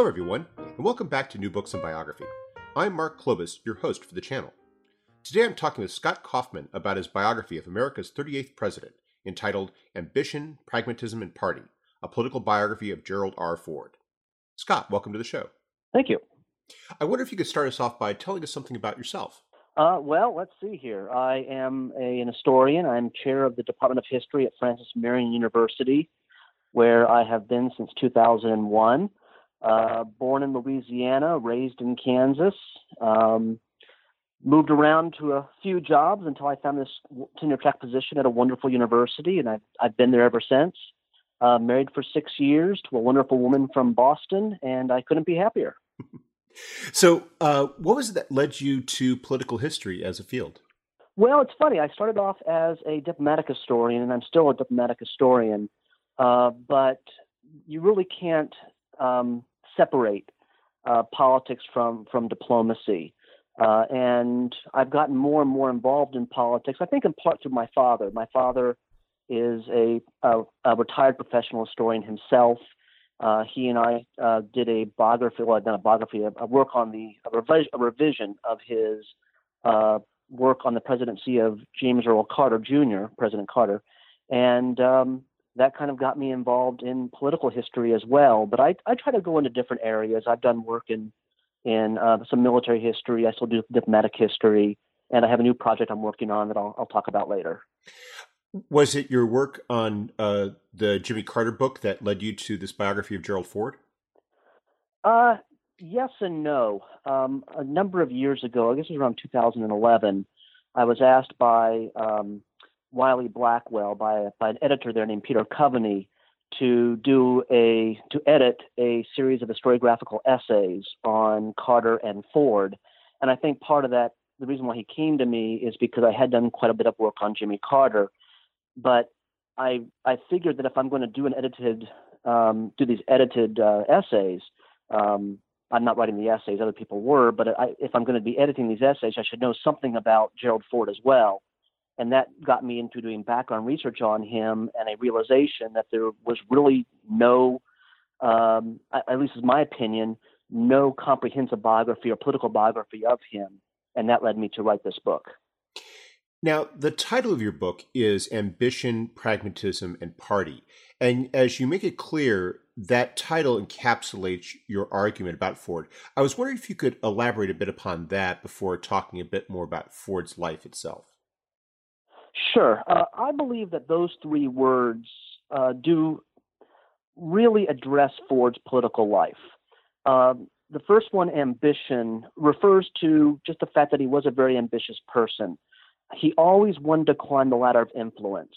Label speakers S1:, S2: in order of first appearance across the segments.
S1: Hello, everyone, and welcome back to New Books in Biography. I'm Mark Klobas, your host for the channel. Today I'm talking with Scott Kaufman about his biography of America's 38th president, entitled Ambition, Pragmatism, and Party A Political Biography of Gerald R. Ford. Scott, welcome to the show.
S2: Thank you.
S1: I wonder if you could start us off by telling us something about yourself.
S2: Uh, well, let's see here. I am a, an historian. I'm chair of the Department of History at Francis Marion University, where I have been since 2001. Uh, born in Louisiana, raised in Kansas. Um, moved around to a few jobs until I found this tenure track position at a wonderful university, and I've, I've been there ever since. Uh, married for six years to a wonderful woman from Boston, and I couldn't be happier.
S1: so, uh, what was it that led you to political history as a field?
S2: Well, it's funny. I started off as a diplomatic historian, and I'm still a diplomatic historian. Uh, but you really can't um, separate uh, politics from from diplomacy. Uh, and I've gotten more and more involved in politics. I think in part through my father. My father is a, a, a retired professional historian himself. Uh, he and I uh, did a biography, well, not a biography, a, a work on the a, revis- a revision of his uh, work on the presidency of James Earl Carter Jr., President Carter, and um, that kind of got me involved in political history as well. But I, I try to go into different areas. I've done work in in uh, some military history. I still do diplomatic history, and I have a new project I'm working on that I'll, I'll talk about later.
S1: Was it your work on uh, the Jimmy Carter book that led you to this biography of Gerald Ford?
S2: Uh, yes and no. Um, a number of years ago, I guess it was around 2011, I was asked by um, Wiley Blackwell by by an editor there named Peter Coveney to do a to edit a series of historiographical essays on Carter and Ford, and I think part of that the reason why he came to me is because I had done quite a bit of work on Jimmy Carter, but I I figured that if I'm going to do an edited um, do these edited uh, essays, um, I'm not writing the essays; other people were. But I, if I'm going to be editing these essays, I should know something about Gerald Ford as well and that got me into doing background research on him and a realization that there was really no, um, at least is my opinion, no comprehensive biography or political biography of him, and that led me to write this book.
S1: Now, the title of your book is Ambition, Pragmatism, and Party. And as you make it clear, that title encapsulates your argument about Ford. I was wondering if you could elaborate a bit upon that before talking a bit more about Ford's life itself.
S2: Sure. Uh, I believe that those three words uh, do really address Ford's political life. Um, the first one, ambition, refers to just the fact that he was a very ambitious person. He always wanted to climb the ladder of influence.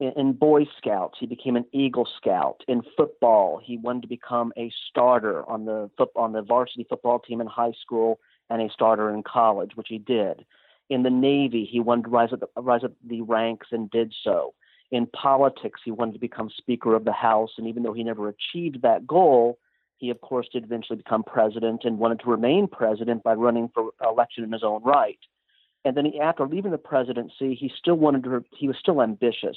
S2: In, in Boy Scouts, he became an Eagle Scout. In football, he wanted to become a starter on the on the varsity football team in high school and a starter in college, which he did. In the Navy, he wanted to rise up, the, rise up the ranks and did so. In politics, he wanted to become Speaker of the House, and even though he never achieved that goal, he of course did eventually become president and wanted to remain president by running for election in his own right. And then he, after leaving the presidency, he still wanted to. He was still ambitious.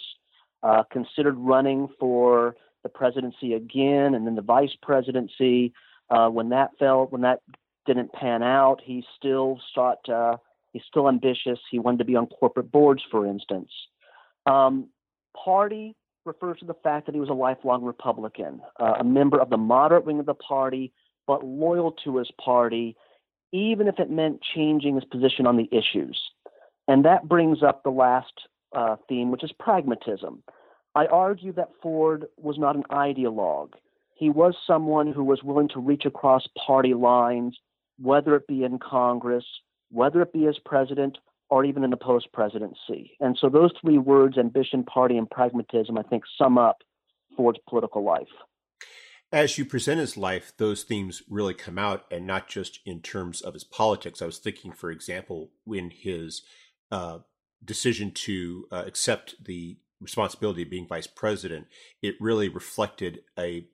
S2: Uh, considered running for the presidency again, and then the vice presidency. Uh, when that fell, when that didn't pan out, he still sought uh, He's still ambitious. He wanted to be on corporate boards, for instance. Um, party refers to the fact that he was a lifelong Republican, uh, a member of the moderate wing of the party, but loyal to his party, even if it meant changing his position on the issues. And that brings up the last uh, theme, which is pragmatism. I argue that Ford was not an ideologue. He was someone who was willing to reach across party lines, whether it be in Congress whether it be as president or even in the post presidency. And so those three words, ambition, party, and pragmatism, I think sum up Ford's political life.
S1: As you present his life, those themes really come out, and not just in terms of his politics. I was thinking, for example, when his uh, decision to uh, accept the responsibility of being vice president, it really reflected a,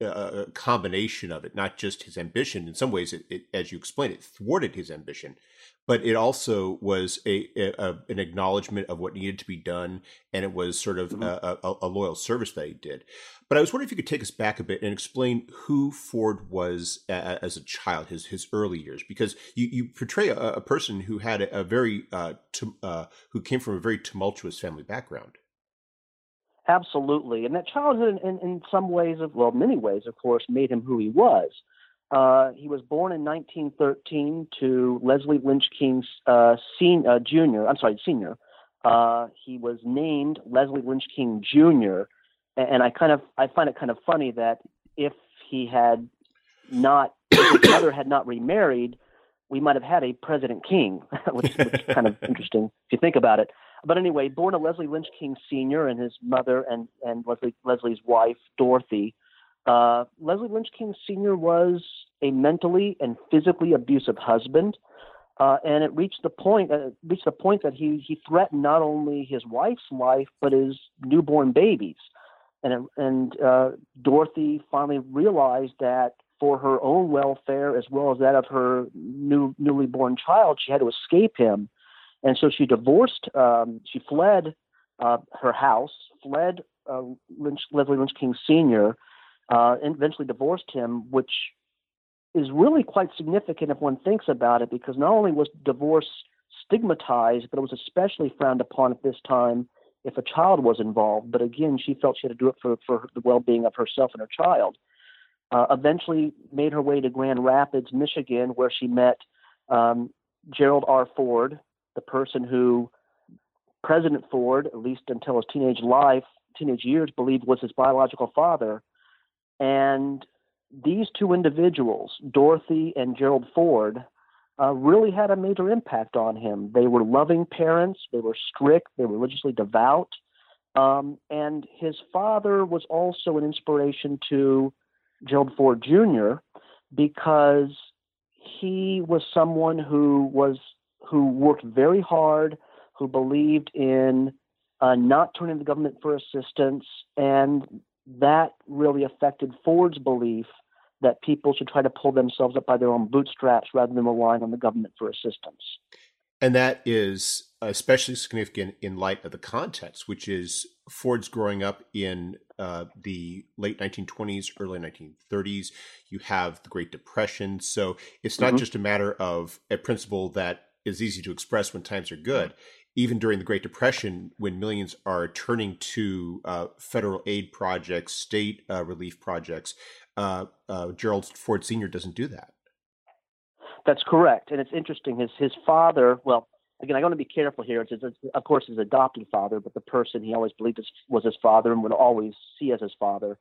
S1: a, combination of it, not just his ambition. In some ways, it, it, as you explained, it thwarted his ambition, but it also was a, a, an acknowledgement of what needed to be done, and it was sort of mm-hmm. a, loyal service that he did. But I was wondering if you could take us back a bit and explain who Ford was as a child, his his early years, because you, you portray a, a person who had a, very uh, uh, who came from a very tumultuous family background.
S2: Absolutely, and that childhood, in, in some ways, of well, many ways, of course, made him who he was. Uh, he was born in 1913 to Leslie Lynch King uh, sen- uh, Jr. I'm sorry, Senior. Uh, he was named Leslie Lynch King Jr. And I kind of I find it kind of funny that if he had not, if his mother had not remarried, we might have had a President King, which, which is kind of interesting if you think about it. But anyway, born to Leslie Lynch King Sr. and his mother and, and Leslie, Leslie's wife, Dorothy. Uh, Leslie Lynch King Sr. was a mentally and physically abusive husband. Uh, and it reached the point uh, reached the point that he he threatened not only his wife's life but his newborn babies, and and uh, Dorothy finally realized that for her own welfare as well as that of her new newly born child, she had to escape him and so she divorced, um, she fled uh, her house, fled uh, Lynch, Leslie Lynch King Sr., uh, and eventually divorced him, which is really quite significant if one thinks about it, because not only was divorce stigmatized, but it was especially frowned upon at this time if a child was involved. But again, she felt she had to do it for, for the well being of herself and her child. Uh, eventually made her way to Grand Rapids, Michigan, where she met um, Gerald R. Ford, the person who President Ford, at least until his teenage life, teenage years, believed was his biological father. And these two individuals, Dorothy and Gerald Ford, uh, really had a major impact on him. They were loving parents, they were strict, they were religiously devout. Um, and his father was also an inspiration to Gerald Ford Jr. because he was someone who was who worked very hard, who believed in uh, not turning to the government for assistance, and that really affected Ford's belief that people should try to pull themselves up by their own bootstraps rather than relying on the government for assistance.
S1: And that is especially significant in light of the context, which is Ford's growing up in uh, the late 1920s, early 1930s. You have the Great Depression. So it's not mm-hmm. just a matter of a principle that is easy to express when times are good. Even during the Great Depression, when millions are turning to uh, federal aid projects, state uh, relief projects, uh, uh Gerald Ford Sr. doesn't do that.
S2: That's correct, and it's interesting. His his father, well, again, I want to be careful here. It's, it's, of course his adopted father, but the person he always believed was his father and would always see as his father.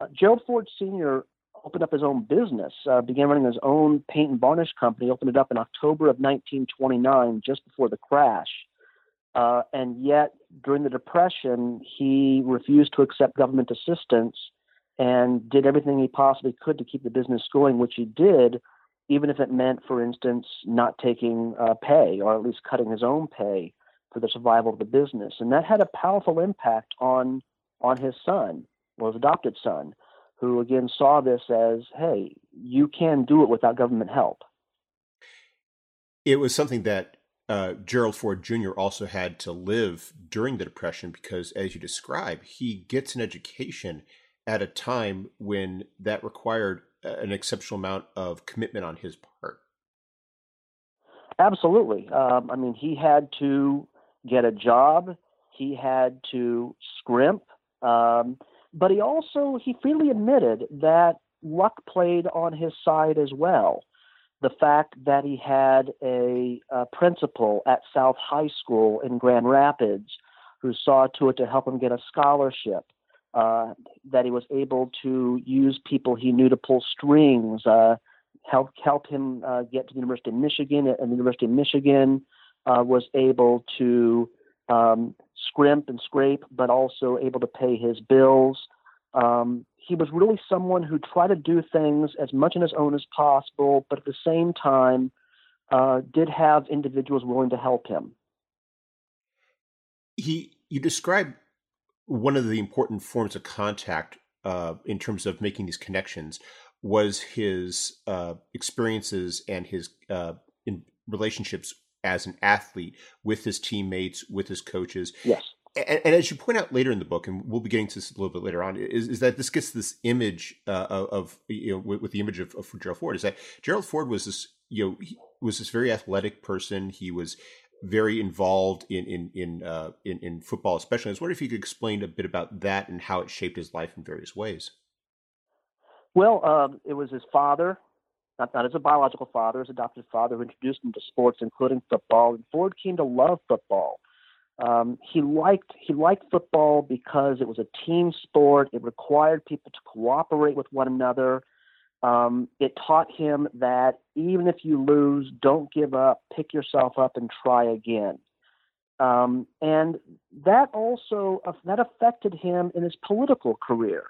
S2: Uh, Gerald Ford Sr opened up his own business, uh, began running his own paint and varnish company, opened it up in October of 1929, just before the crash. Uh, and yet, during the Depression, he refused to accept government assistance and did everything he possibly could to keep the business going, which he did, even if it meant, for instance, not taking uh, pay or at least cutting his own pay for the survival of the business. And that had a powerful impact on on his son, well, his adopted son who again saw this as, hey, you can do it without government help.
S1: It was something that uh, Gerald Ford Jr. also had to live during the Depression because, as you describe, he gets an education at a time when that required an exceptional amount of commitment on his part.
S2: Absolutely. Um, I mean, he had to get a job, he had to scrimp. Um, but he also he freely admitted that luck played on his side as well. The fact that he had a, a principal at South High School in Grand Rapids who saw to it to help him get a scholarship, uh, that he was able to use people he knew to pull strings, uh, help help him uh, get to the University of Michigan, and the University of Michigan uh, was able to um, scrimp and scrape, but also able to pay his bills. Um, he was really someone who tried to do things as much on his own as possible, but at the same time uh, did have individuals willing to help him.
S1: He, you describe one of the important forms of contact uh, in terms of making these connections was his uh, experiences and his uh, relationships as an athlete with his teammates, with his coaches.
S2: Yes.
S1: And, and, as you point out later in the book, and we'll be getting to this a little bit later on, is, is that this gets this image uh, of you know with, with, the image of, of Gerald Ford is that Gerald Ford was this you know he was this very athletic person. He was very involved in in in, uh, in in football, especially. I was wondering if you could explain a bit about that and how it shaped his life in various ways.
S2: Well, um, it was his father, not not as a biological father, his adopted father, who introduced him to sports, including football. And Ford came to love football. Um, he liked he liked football because it was a team sport. It required people to cooperate with one another. Um, it taught him that even if you lose, don't give up, pick yourself up and try again. Um, and that also that affected him in his political career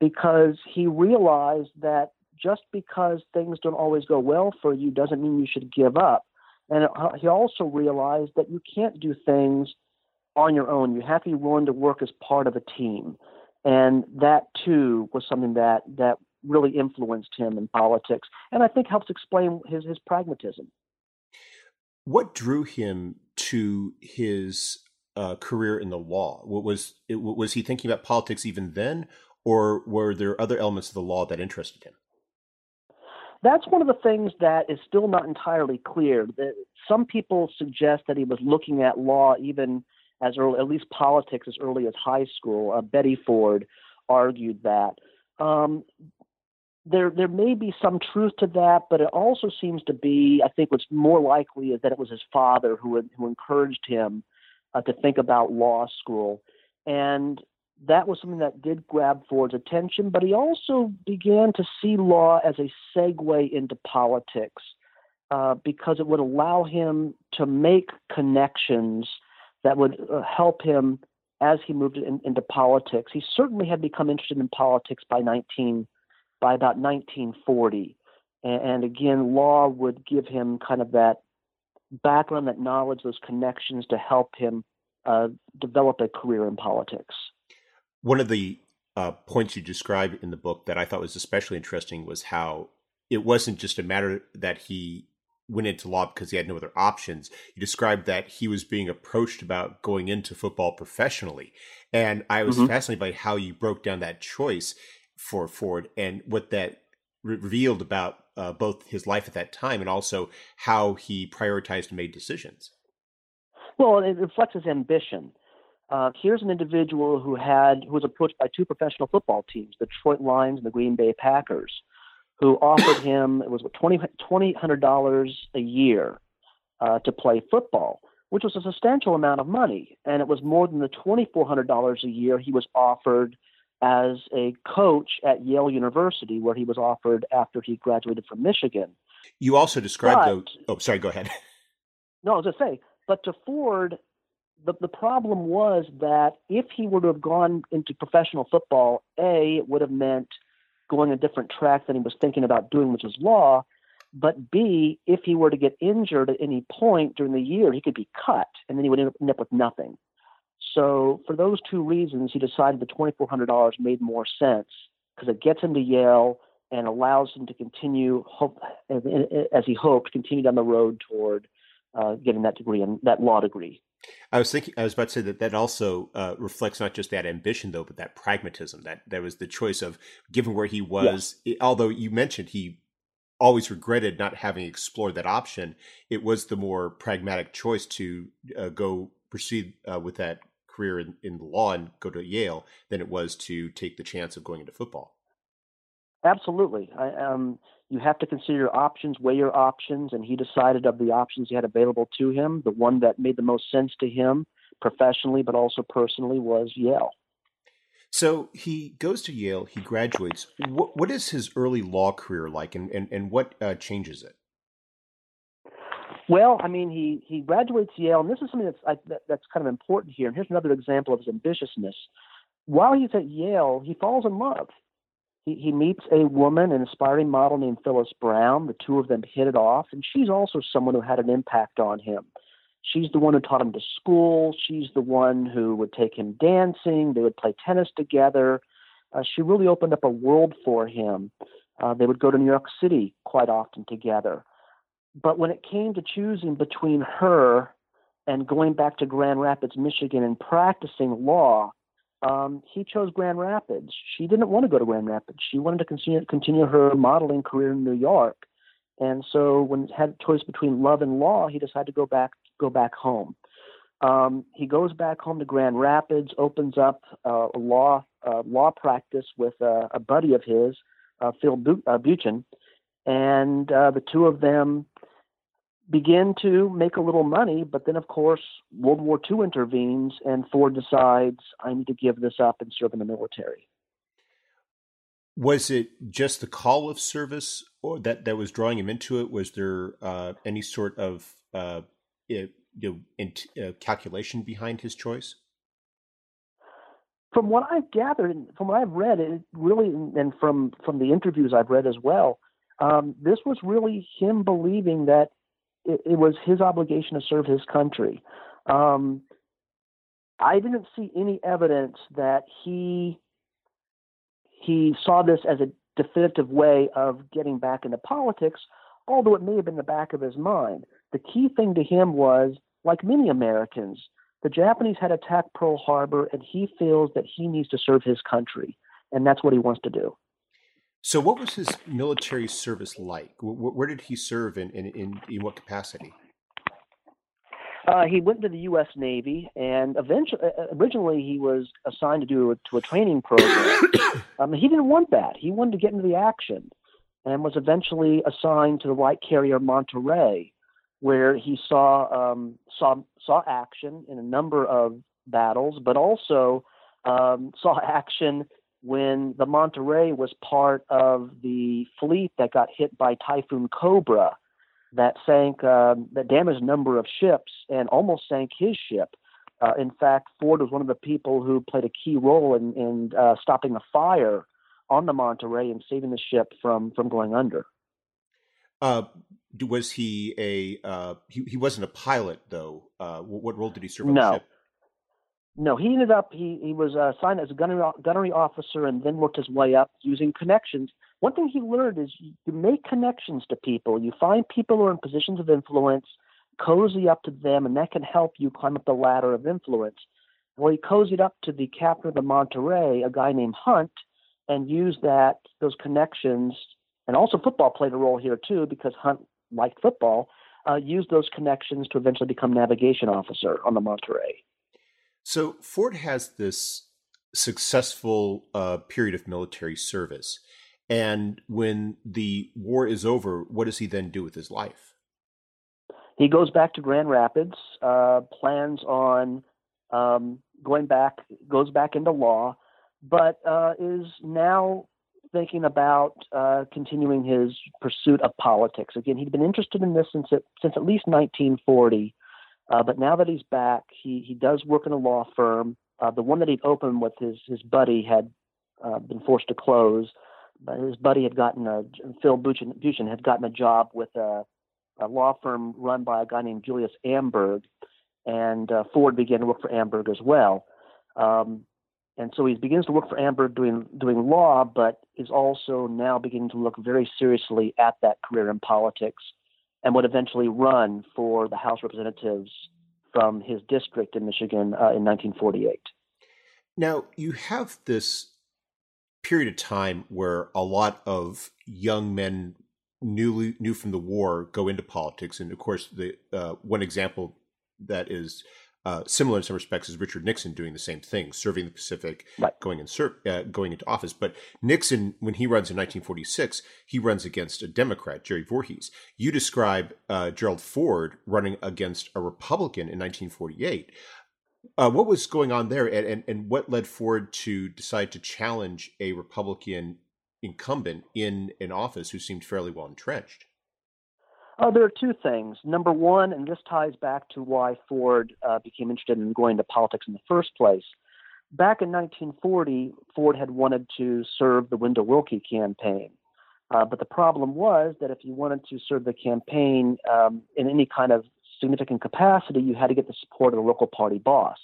S2: because he realized that just because things don't always go well for you doesn't mean you should give up. And uh, he also realized that you can't do things on your own. You have to be willing to work as part of a team. And that too was something that that really influenced him in politics, and I think helps explain his his pragmatism.
S1: What drew him to his uh, career in the law? Was it, was he thinking about politics even then, or were there other elements of the law that interested him?
S2: That's one of the things that is still not entirely clear. Some people suggest that he was looking at law even as early, at least politics as early as high school. Uh, Betty Ford argued that. Um, there there may be some truth to that, but it also seems to be, I think, what's more likely is that it was his father who who encouraged him uh, to think about law school, and that was something that did grab Ford's attention. But he also began to see law as a segue into politics uh, because it would allow him to make connections that would uh, help him as he moved in, into politics. He certainly had become interested in politics by 19 by about 1940. And, and again, law would give him kind of that background, that knowledge, those connections to help him uh, develop a career in politics.
S1: One of the uh, points you described in the book that I thought was especially interesting was how it wasn't just a matter that he went into law because he had no other options. You described that he was being approached about going into football professionally. And I was mm-hmm. fascinated by how you broke down that choice for Ford and what that re- revealed about uh, both his life at that time and also how he prioritized and made decisions.
S2: Well, it reflects his ambition. Uh, here's an individual who had who was approached by two professional football teams, the Detroit Lions and the Green Bay Packers, who offered him it was what twenty twenty hundred dollars a year uh, to play football, which was a substantial amount of money, and it was more than the twenty four hundred dollars a year he was offered as a coach at Yale University, where he was offered after he graduated from Michigan.
S1: You also described, but. Oh, sorry. Go ahead.
S2: No, I was going to say, but to Ford, the the problem was that if he were to have gone into professional football, a it would have meant going a different track than he was thinking about doing, which was law. But B, if he were to get injured at any point during the year, he could be cut, and then he would end up with nothing. So for those two reasons, he decided the $2,400 made more sense because it gets him to Yale and allows him to continue, hope, as he hoped, continue down the road toward uh, getting that degree and that law degree.
S1: I was thinking, I was about to say that that also uh, reflects not just that ambition, though, but that pragmatism. That that was the choice of, given where he was. Yes. It, although you mentioned he always regretted not having explored that option, it was the more pragmatic choice to uh, go proceed uh, with that career in, in law and go to Yale than it was to take the chance of going into football.
S2: Absolutely. I, um, you have to consider your options, weigh your options, and he decided of the options he had available to him, the one that made the most sense to him professionally, but also personally, was Yale.
S1: So he goes to Yale, he graduates. What, what is his early law career like, and, and, and what uh, changes it?
S2: Well, I mean, he he graduates Yale, and this is something that's I, that, that's kind of important here. And here's another example of his ambitiousness. while he's at Yale, he falls in love. He, he meets a woman, an aspiring model named Phyllis Brown. The two of them hit it off, and she's also someone who had an impact on him. She's the one who taught him to school. She's the one who would take him dancing. They would play tennis together. Uh, she really opened up a world for him. Uh, they would go to New York City quite often together. But when it came to choosing between her and going back to Grand Rapids, Michigan, and practicing law, um, he chose Grand Rapids. She didn't want to go to Grand Rapids. She wanted to continue continue her modeling career in New York. And so when he had a choice between love and law, he decided to go back go back home. Um, he goes back home to Grand Rapids, opens up uh, a law uh, law practice with uh, a buddy of his, uh, Phil uh, Buchen, and uh, the two of them begin to make a little money, but then, of course, World War II intervenes, and Ford decides, I need to give this up and serve in the military.
S1: Was it just the call of service or that, that was drawing him into it? Was there uh, any sort of uh, you know, uh, calculation behind his choice?
S2: From what I've gathered, and from what I've read, it really, and from from the interviews I've read as well, um, this was really him believing that it, it was his obligation to serve his country. Um, I didn't see any evidence that he he saw this as a definitive way of getting back into politics, although it may have been the back of his mind. The key thing to him was, like many Americans, the Japanese had attacked Pearl Harbor, and he feels that he needs to serve his country, and that's what he wants to do.
S1: So, what was his military service like? Where, did he serve, and in, in, in, what capacity?
S2: Uh, he went to the U.S. Navy, and eventually, uh, uh, originally he was assigned to do a, to a training program. um, he didn't want that. He wanted to get into the action, and was eventually assigned to the light carrier Monterey, where he saw um, saw saw action in a number of battles, but also um, saw action when the Monterey was part of the fleet that got hit by Typhoon Cobra, that sank, um, that damaged a number of ships and almost sank his ship. Uh, in fact, Ford was one of the people who played a key role in, in uh, stopping the fire on the Monterey and saving the ship from from going under.
S1: Uh, was he a uh, he, he wasn't a pilot though? Uh, what role did he serve on the ship?
S2: no. No, he ended up he he was uh, assigned as a gunnery gunnery officer and then worked his way up using connections. One thing he learned is you make connections to people. You find people who are in positions of influence, cozy up to them, and that can help you climb up the ladder of influence. Well, he cozied up to the captain of the Monterey, a guy named Hundt, and used that those connections, and also football played a role here too because Hundt liked football. Uh, used those connections to eventually become navigation officer on the Monterey.
S1: So Ford has this successful uh, period of military service. And when the war is over, what does he then do with his life?
S2: He goes back to Grand Rapids, uh, plans on um, going back, goes back into law, but uh, is now thinking about uh, continuing his pursuit of politics. Again, he'd been interested in this since, it, since at least 1940. Uh, but now that he's back, he, he does work in a law firm. Uh, the one that he'd opened with his, his buddy had uh, been forced to close. But his buddy had gotten a, Phil Buchen, Buchen had gotten a job with a, a law firm run by a guy named Julius Amberg. And uh, Ford began to work for Amberg as well. Um, and so he begins to work for Amberg doing doing law, but is also now beginning to look very seriously at that career in politics and would eventually run for the House Representatives from his district in Michigan uh, in 1948.
S1: Now, you have this period of time where a lot of young men newly new from the war go into politics, and of course, the uh, one example that is uh, similar in some respects is Richard Nixon doing the same thing, serving the Pacific,
S2: right.
S1: going in ser- uh, going into office. But Nixon, when he runs in 1946, he runs against a Democrat, Jerry Voorhis. You describe uh, Gerald Ford running against a Republican in 1948. Uh, what was going on there, and, and, and what led Ford to decide to challenge a Republican incumbent in an office who seemed fairly well entrenched?
S2: Oh, there are two things. Number one, and this ties back to why Ford uh, became interested in going to politics in the first place. back in 1940, Ford had wanted to serve the Wendell Willkie campaign. Uh, but the problem was that if you wanted to serve the campaign um, in any kind of significant capacity, you had to get the support of the local party boss.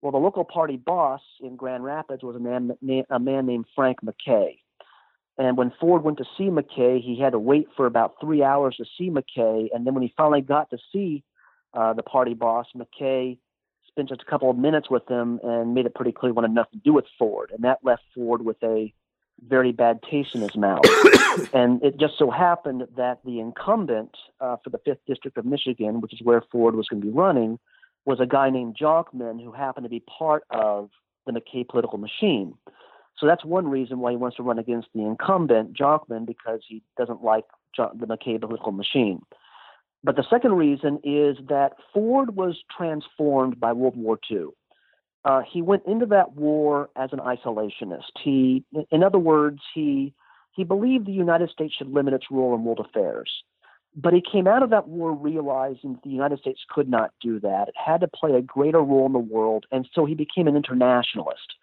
S2: Well, the local party boss in Grand Rapids was a man, a man named Frank McKay. And when Ford went to see McKay, he had to wait for about three hours to see McKay. And then when he finally got to see uh, the party boss, McKay spent just a couple of minutes with him and made it pretty clear he wanted nothing to do with Ford. And that left Ford with a very bad taste in his mouth. and it just so happened that the incumbent uh, for the 5th District of Michigan, which is where Ford was going to be running, was a guy named Jonkman who happened to be part of the McKay political machine. So that's one reason why he wants to run against the incumbent, Jonkman, because he doesn't like the McKay political machine. But the second reason is that Ford was transformed by World War II. Uh, he went into that war as an isolationist. He, in other words, he he believed the United States should limit its role in world affairs. But he came out of that war realizing that the United States could not do that. It had to play a greater role in the world, and so he became an internationalist.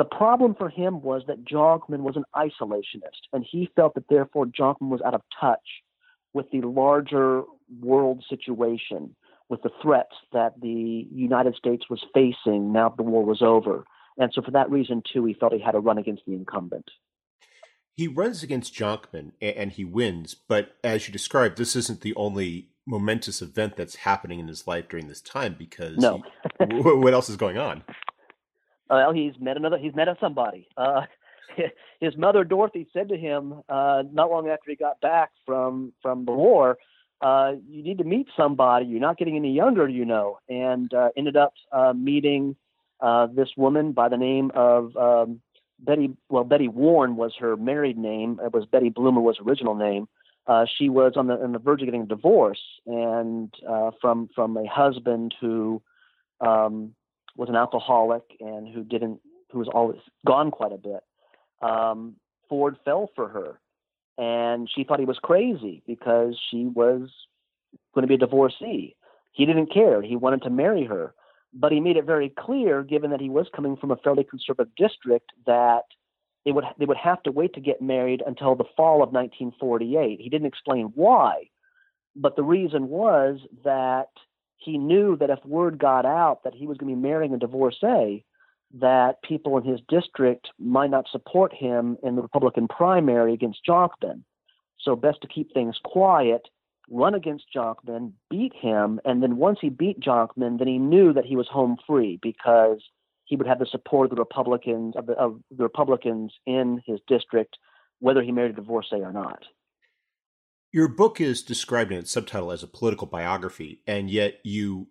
S2: The problem for him was that Jonkman was an isolationist, and he felt that therefore Jonkman was out of touch with the larger world situation, with the threats that the United States was facing now that the war was over. And so, for that reason, too, he felt he had to run against the incumbent.
S1: He runs against Jonkman and he wins, but as you described, this isn't the only momentous event that's happening in his life during this time because
S2: no.
S1: he, what else is going on?
S2: Well, he's met another. He's met somebody. Uh, his mother Dorothy said to him uh, not long after he got back from from the war, uh, "You need to meet somebody. You're not getting any younger, you know." And uh, ended up uh, meeting uh, this woman by the name of um, Betty. Well, Betty Warren was her married name. It was Betty Bloomer was original name. Uh, she was on the on the verge of getting a divorce, and uh, from from a husband who um, was an alcoholic and who didn't who was always gone quite a bit. Um, Ford fell for her, and she thought he was crazy because she was going to be a divorcee. He didn't care. He wanted to marry her, but he made it very clear, given that he was coming from a fairly conservative district, that they would they would have to wait to get married until the fall of 1948. He didn't explain why, but the reason was that he knew that if word got out that he was going to be marrying a divorcee, that people in his district might not support him in the Republican primary against Jonkman. So best to keep things quiet, run against Jonkman, beat him, and then once he beat Jonkman, then he knew that he was home free because he would have the support of the Republicans of the, of the Republicans in his district, whether he married a divorcee or not.
S1: Your book is described in its subtitle as a political biography, and yet you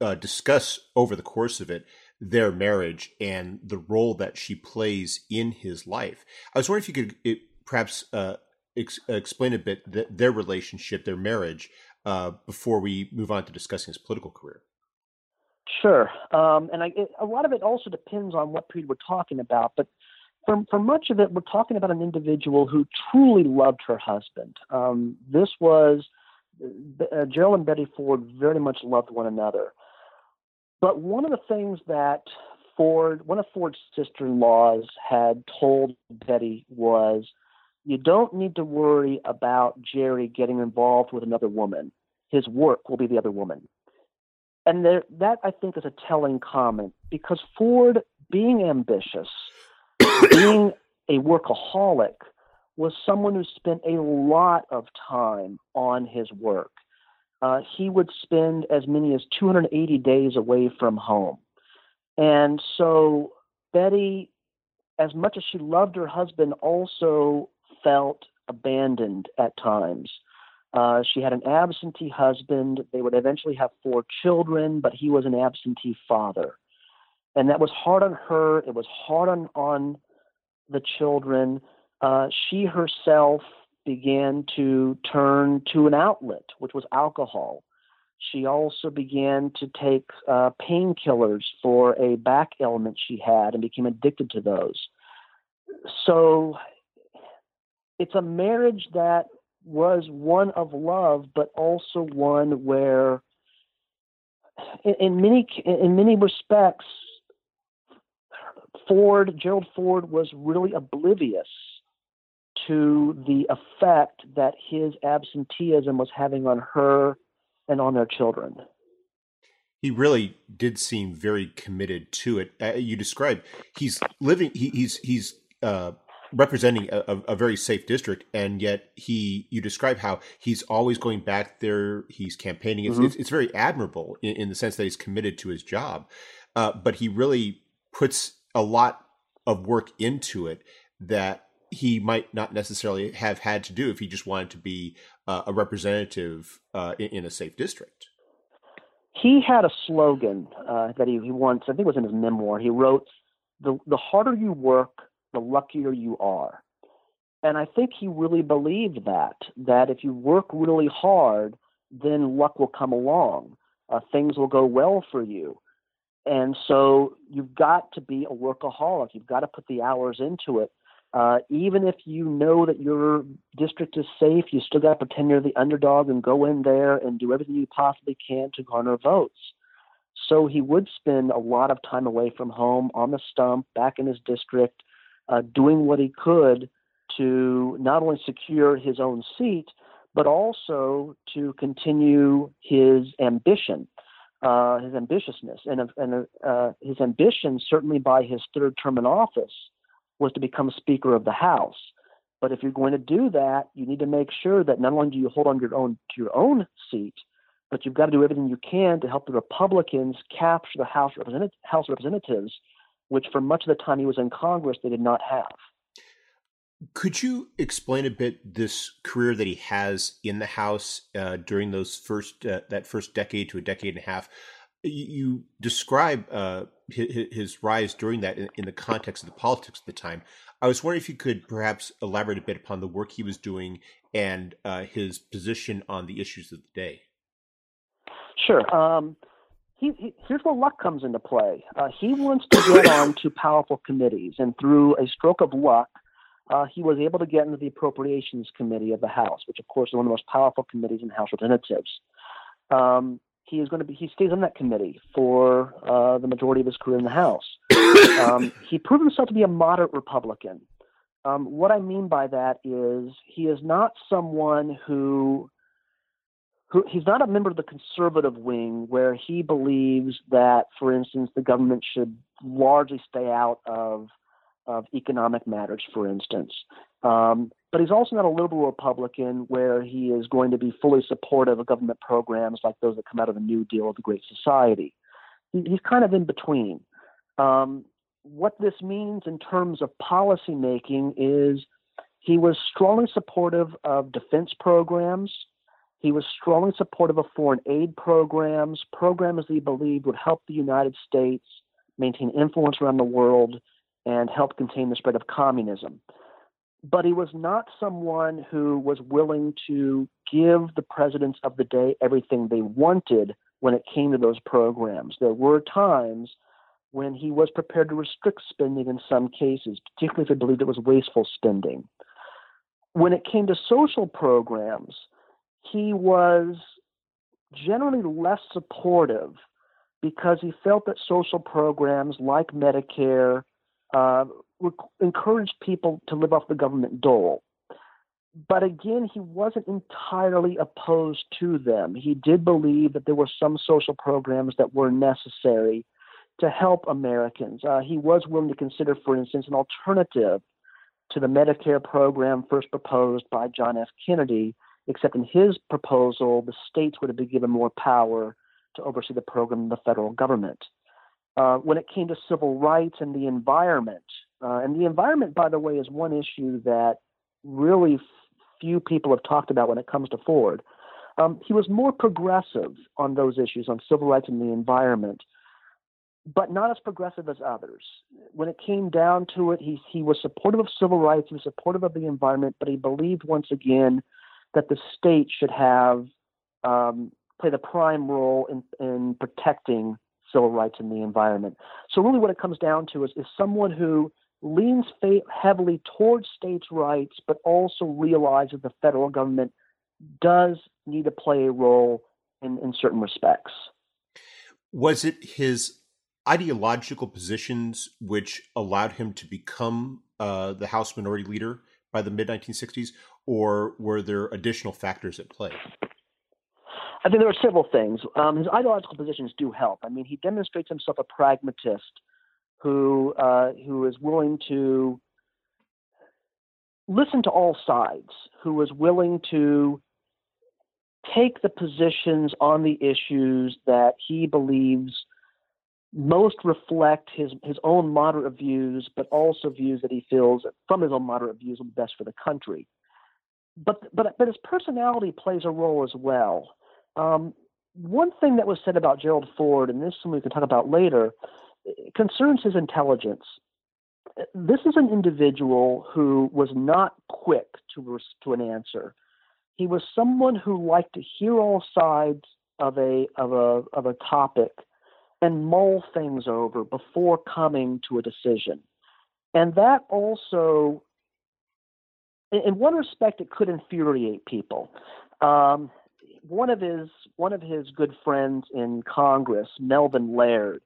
S1: uh, discuss over the course of it their marriage and the role that she plays in his life. I was wondering if you could it, perhaps uh, ex- explain a bit th- their relationship, their marriage, uh, before we move on to discussing his political career.
S2: Sure, um, and I, it, a lot of it also depends on what period we're talking about, but for, for much of it, we're talking about an individual who truly loved her husband. Um, this was uh, Gerald and Betty Ford very much loved one another. But one of the things that Ford, one of Ford's sister-in-laws, had told Betty was, "You don't need to worry about Jerry getting involved with another woman. His work will be the other woman." And there, that I think is a telling comment because Ford, being ambitious, being a workaholic was someone who spent a lot of time on his work. Uh, he would spend as many as 280 days away from home. And so Betty, as much as she loved her husband, also felt abandoned at times. Uh, she had an absentee husband. They would eventually have four children, but he was an absentee father. And that was hard on her. It was hard on, on the children, uh, she herself began to turn to an outlet, which was alcohol. She also began to take uh, painkillers for a back ailment she had and became addicted to those. So it's a marriage that was one of love, but also one where, in, in many in many respects, Ford, Gerald Ford, was really oblivious to the effect that his absenteeism was having on her and on their children.
S1: He really did seem very committed to it. Uh, you described he's living. He, he's he's uh, representing a, a, very safe district, and yet he you describe how he's always going back there. He's campaigning. It's, mm-hmm. it's, it's, very admirable in, in, the sense that he's committed to his job, uh, but he really puts a lot of work into it that he might not necessarily have had to do if he just wanted to be uh, a representative uh, in, in, a safe district.
S2: He had a slogan uh, that he, he once, I think it was in his memoir. He wrote, "the The harder you work, the luckier you are." And I think he really believed that that if you work really hard, then luck will come along. Uh, things will go well for you. And so you've got to be a workaholic. You've got to put the hours into it. Uh, even if you know that your district is safe, you still got to pretend you're the underdog and go in there and do everything you possibly can to garner votes. So he would spend a lot of time away from home on the stump, back in his district, uh, doing what he could to not only secure his own seat, but also to continue his ambition, uh, his ambitiousness, and, and uh, his ambition, certainly by his third term in office, was to become Speaker of the House. But if you're going to do that, you need to make sure that not only do you hold on your own to your own seat, but you've got to do everything you can to help the Republicans capture the House, House Representatives, which for much of the time he was in Congress, they did not have.
S1: Could you explain a bit this career that he has in the House uh, during those first uh, that first decade to a decade and a half? you describe uh, his, his, rise during that in, in, the context of the politics of the time. I was wondering if you could perhaps elaborate a bit upon the work he was doing and uh, his position on the issues of the day.
S2: Sure. Um, he, he, here's where luck comes into play. Uh, he wants to get on to powerful committees, and through a stroke of luck, uh, he was able to get into the Appropriations Committee of the House, which, of course, is one of the most powerful committees in the House of Representatives. Um, he is going to be he stays on that committee for uh, the majority of his career in the House. Um, he proved himself to be a moderate Republican. Um, what I mean by that is he is not someone who who he's not a member of the conservative wing where he believes that, for instance, the government should largely stay out of of economic matters, for instance. Um, but he's also not a liberal Republican where he is going to be fully supportive of government programs like those that come out of the New Deal or the Great Society. He, he's kind of in between. Um, what this means in terms of policy making is he was strongly supportive of defense programs. He was strongly supportive of foreign aid programs, programs that he believed would help the United States maintain influence around the world and help contain the spread of communism but he was not someone who was willing to give the presidents of the day everything they wanted when it came to those programs. There were times when he was prepared to restrict spending in some cases, particularly if he believed it was wasteful spending. When it came to social programs, he was generally less supportive because he felt that social programs like Medicare uh, encouraged people to live off the government dole. But again, he wasn't entirely opposed to them. He did believe that there were some social programs that were necessary to help Americans. Uh, he was willing to consider, for instance, an alternative to the Medicare program first proposed by John F. Kennedy, except in his proposal, the states would have been given more power to oversee the program than the federal government. Uh, when it came to civil rights and the environment, uh, and the environment, by the way, is one issue that really few people have talked about when it comes to Ford. Um, he was more progressive on those issues, on civil rights and the environment, but not as progressive as others. When it came down to it, he, he was supportive of civil rights, he was supportive of the environment, but he believed once again that the state should have um, play the prime role in, in protecting civil rights and the environment. So really, what it comes down to is, is someone who leans heavily towards states' rights, but also realizes the federal government does need to play a role in, in certain respects.
S1: Was it his ideological positions which allowed him to become uh, the House Minority Leader by the mid 1960s, or were there additional factors at play?
S2: I think there are several things. Um, his ideological positions do help. I mean, he demonstrates himself a pragmatist who uh, who is willing to listen to all sides, who is willing to take the positions on the issues that he believes most reflect his his own moderate views, but also views that he feels from his own moderate views be best for the country. But but but his personality plays a role as well. Um, one thing that was said about Gerald Ford, and this is something we can talk about later, concerns his intelligence. This is an individual who was not quick to to an answer. He was someone who liked to hear all sides of a of a of a topic and mull things over before coming to a decision. And that also, in one respect, it could infuriate people. Um, one of his one of his good friends in Congress, Melvin Laird,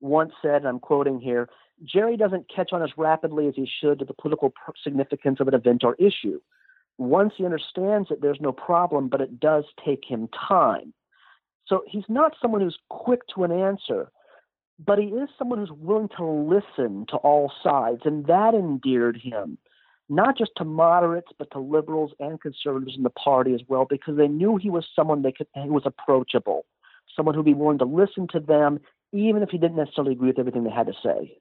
S2: once said, and I'm quoting here, Jerry doesn't catch on as rapidly as he should to the political significance of an event or issue. Once he understands it, there's no problem, but it does take him time. So he's not someone who's quick to an answer, but he is someone who's willing to listen to all sides, and that endeared him, not just to moderates, but to liberals and conservatives in the party as well, because they knew he was someone they could, who was approachable, someone who'd be willing to listen to them, even if he didn't necessarily agree with everything they had to say.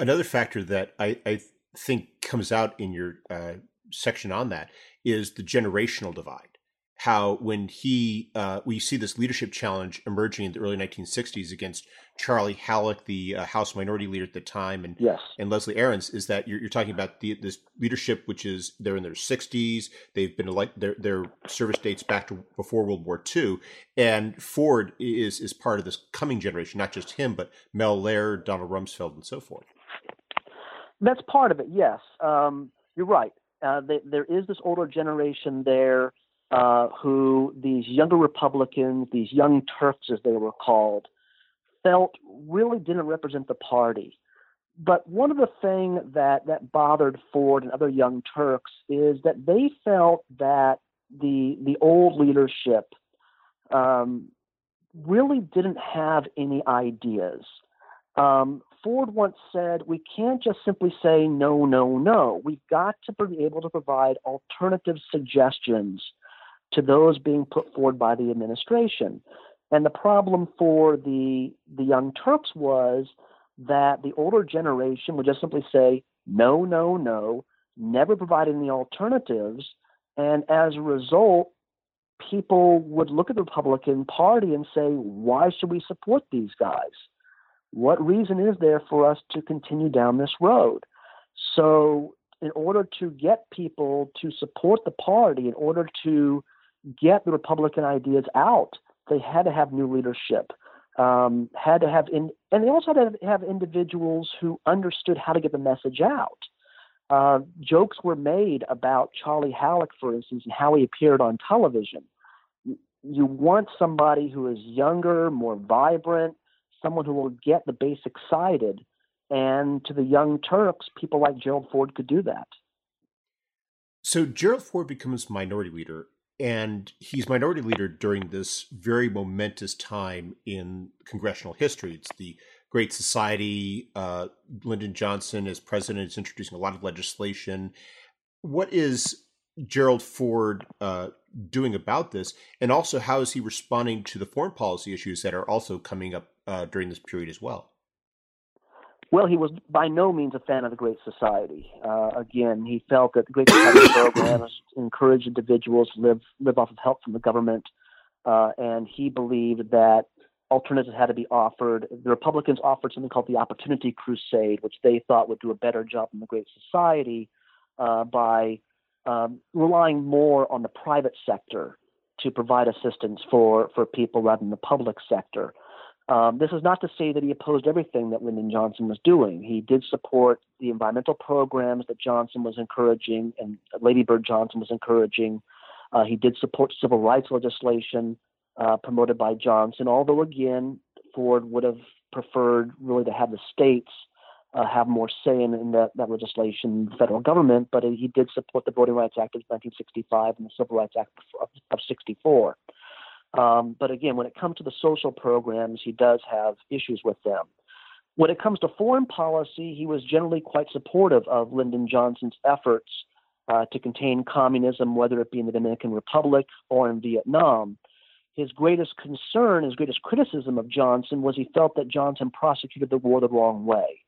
S1: Another factor that I, I think comes out in your uh, section on that is the generational divide how when he uh, we see this leadership challenge emerging in the early 1960s against Charlie Halleck, the uh, House Minority Leader at the time, and
S2: yes.
S1: and Leslie Arends, is that you're, you're talking about the, this leadership, which is they're in their 60s, they've been like their their service dates back to before World War II, and Ford is is part of this coming generation, not just him, but Mel Laird, Donald Rumsfeld, and so forth.
S2: That's part of it. Yes, um, you're right. Uh, they, there is this older generation there uh, who these younger Republicans, these young Turks as they were called, felt really didn't represent the party. But one of the things that, that bothered Ford and other young Turks is that they felt that the the old leadership um, really didn't have any ideas. Um, Ford once said, "We can't just simply say no, no, no. We've got to be able to provide alternative suggestions to those being put forward by the administration. And the problem for the the Young Turks was that the older generation would just simply say no, no, no, never provide any alternatives, and as a result, people would look at the Republican Party and say, why should we support these guys? What reason is there for us to continue down this road? So, in order to get people to support the party, in order to get the Republican ideas out, they had to have new leadership. Um, had to have in, and they also had to have individuals who understood how to get the message out. Uh, jokes were made about Charlie Halleck, for instance, and how he appeared on television. You want somebody who is younger, more vibrant, someone who will get the base excited. And to the young Turks, people like Gerald Ford could do that.
S1: So Gerald Ford becomes minority leader and he's minority leader during this very momentous time in congressional history. It's the Great Society. Uh, Lyndon Johnson, as president, is introducing a lot of legislation. What is Gerald Ford uh, doing about this? And also, how is he responding to the foreign policy issues that are also coming up uh, during this period as well?
S2: Well, he was by no means a fan of the Great Society. Uh, again, he felt that the Great Society programs encouraged individuals to live live off of help from the government, uh, and he believed that alternatives had to be offered. The Republicans offered something called the Opportunity Crusade, which they thought would do a better job than the Great Society uh, by um, relying more on the private sector to provide assistance for for people rather than the public sector. Um, this is not to say that he opposed everything that Lyndon Johnson was doing. He did support the environmental programs that Johnson was encouraging and Lady Bird Johnson was encouraging. Uh, he did support civil rights legislation uh, promoted by Johnson, although again, Ford would have preferred really to have the states uh, have more say in, in that, that legislation, the federal government, but he did support the Voting Rights Act of 1965 and the Civil Rights Act of, of 64. Um, but again, when it comes to the social programs, he does have issues with them. When it comes to foreign policy, he was generally quite supportive of Lyndon Johnson's efforts uh, to contain communism, whether it be in the Dominican Republic or in Vietnam. His greatest concern, his greatest criticism of Johnson was he felt that Johnson prosecuted the war the wrong way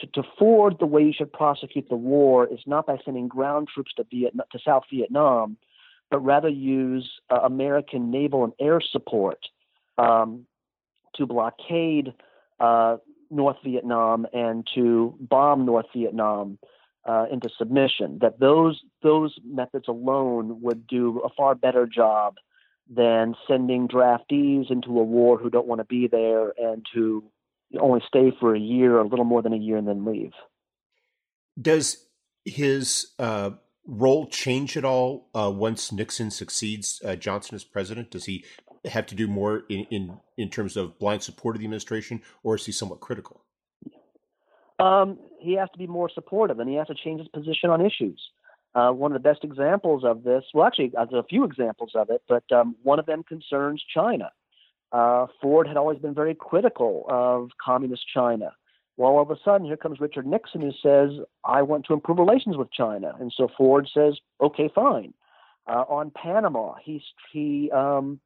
S2: to, to Ford, the way you should prosecute the war is not by sending ground troops to Vietnam, to South Vietnam, but rather use uh, American naval and air support um, to blockade uh, North Vietnam and to bomb North Vietnam uh, into submission. That those those methods alone would do a far better job than sending draftees into a war who don't want to be there and who only stay for a year a little more than a year and then leave.
S1: Does his uh, role change at all uh, once Nixon succeeds uh, Johnson as president? Does he have to do more in, in, in terms of blind support of the administration, or is he somewhat critical?
S2: Um, he has to be more supportive, and he has to change his position on issues. Uh, one of the best examples of this, well, actually, there's a few examples of it, but um, one of them concerns China. Uh, Ford had always been very critical of communist China. Well, all of a sudden, here comes Richard Nixon who says, I want to improve relations with China. And so Ford says, okay, fine. Uh, on Panama, he, he um,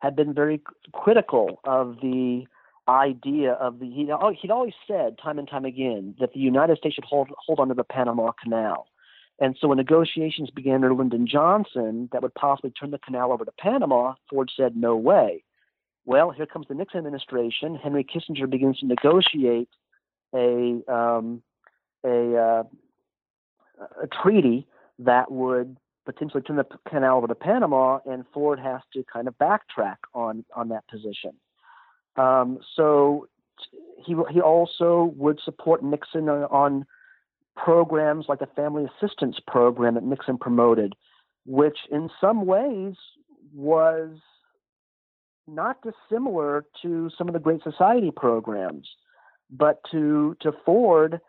S2: had been very critical of the idea of the, he, he'd always said time and time again that the United States should hold, hold on to the Panama Canal. And so when negotiations began under Lyndon Johnson that would possibly turn the canal over to Panama, Ford said, no way. Well, here comes the Nixon administration. Henry Kissinger begins to negotiate a um, a, uh, a treaty that would potentially turn the canal over to Panama, and Ford has to kind of backtrack on on that position. Um, so he he also would support Nixon on, on programs like the Family Assistance Program that Nixon promoted, which in some ways was not dissimilar to some of the Great Society programs, but to to Ford,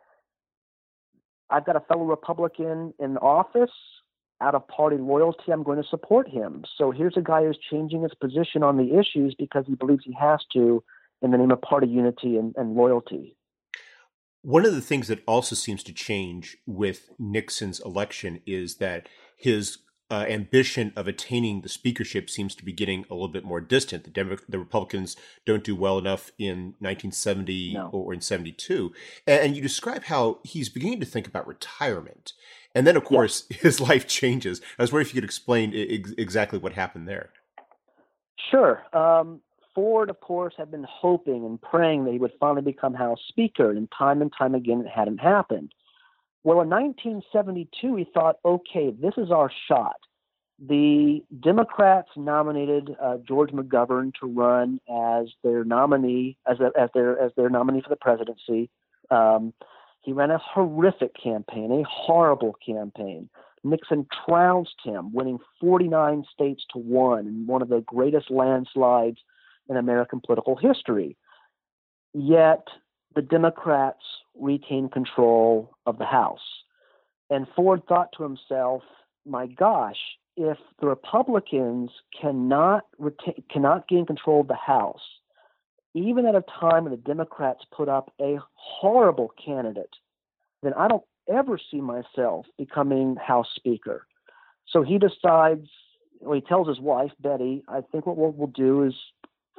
S2: I've got a fellow Republican in office. Out of party loyalty, I'm going to support him. So here's a guy who's changing his position on the issues because he believes he has to in the name of party unity and, and loyalty.
S1: One of the things that also seems to change with Nixon's election is that his uh, ambition of attaining the speakership seems to be getting a little bit more distant. The, Demo- the Republicans don't do well enough in 1970 no. or in 72. And, and, you describe how he's beginning to think about retirement. And then, of course, yeah. his life changes. I was wondering if you could explain ex- exactly what happened there.
S2: Sure. Um, Ford, of course, had been hoping and praying that he would finally become House Speaker, and time and time again it hadn't happened. Well, in 1972, he thought, okay, this is our shot. The Democrats nominated uh, George McGovern to run as their nominee, as, a, as their as their nominee for the presidency. Um, he ran a horrific campaign, a horrible campaign. Nixon trounced him, winning 49 states to one in one of the greatest landslides in American political history. Yet the Democrats retain control of the House. And Ford thought to himself, my gosh, if the Republicans cannot retain, cannot gain control of the House, even at a time when the Democrats put up a horrible candidate, then I don't ever see myself becoming House Speaker. So he decides, well, he tells his wife, Betty, I think what we'll, we'll do is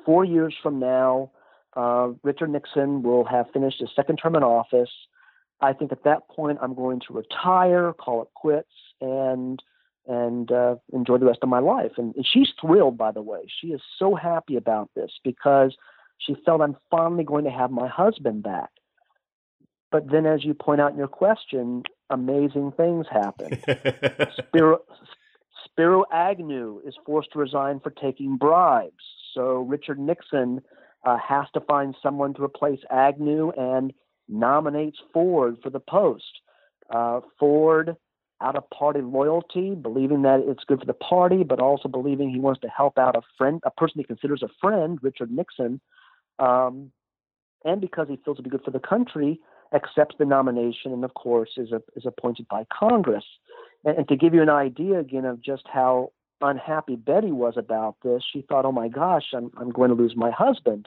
S2: four years from now, uh, Richard Nixon will have finished his second term in office. I think at that point I'm going to retire, call it quits, and and uh, enjoy the rest of my life. And, and she's thrilled, by the way. She is so happy about this because she felt I'm finally going to have my husband back. But then, as you point out in your question, amazing things happen. Spiro, Spiro Agnew is forced to resign for taking bribes. So Richard Nixon uh, has to find someone to replace Agnew and nominates Ford for the post. Uh, Ford, out of party loyalty, believing that it's good for the party, but also believing he wants to help out a friend, a person he considers a friend, Richard Nixon, um, and because he feels it'd be good for the country, accepts the nomination and, of course, is, a, is appointed by Congress. And, and to give you an idea again of just how unhappy Betty was about this, she thought, oh my gosh, I'm, I'm going to lose my husband.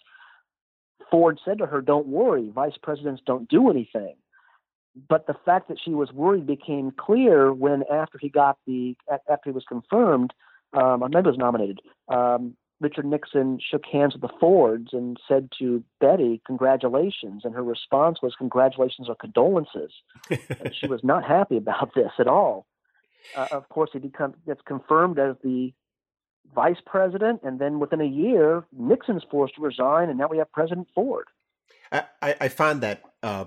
S2: Ford said to her, don't worry, vice presidents don't do anything. But the fact that she was worried became clear when, after he got the, after he was confirmed, um, I remember was nominated. Um, Richard Nixon shook hands with the Fords and said to Betty, "Congratulations!" And her response was, "Congratulations or condolences." she was not happy about this at all. Uh, of course, he becomes gets confirmed as the vice president, and then within a year, Nixon's forced to resign, and now we have President Ford.
S1: I, I find that uh,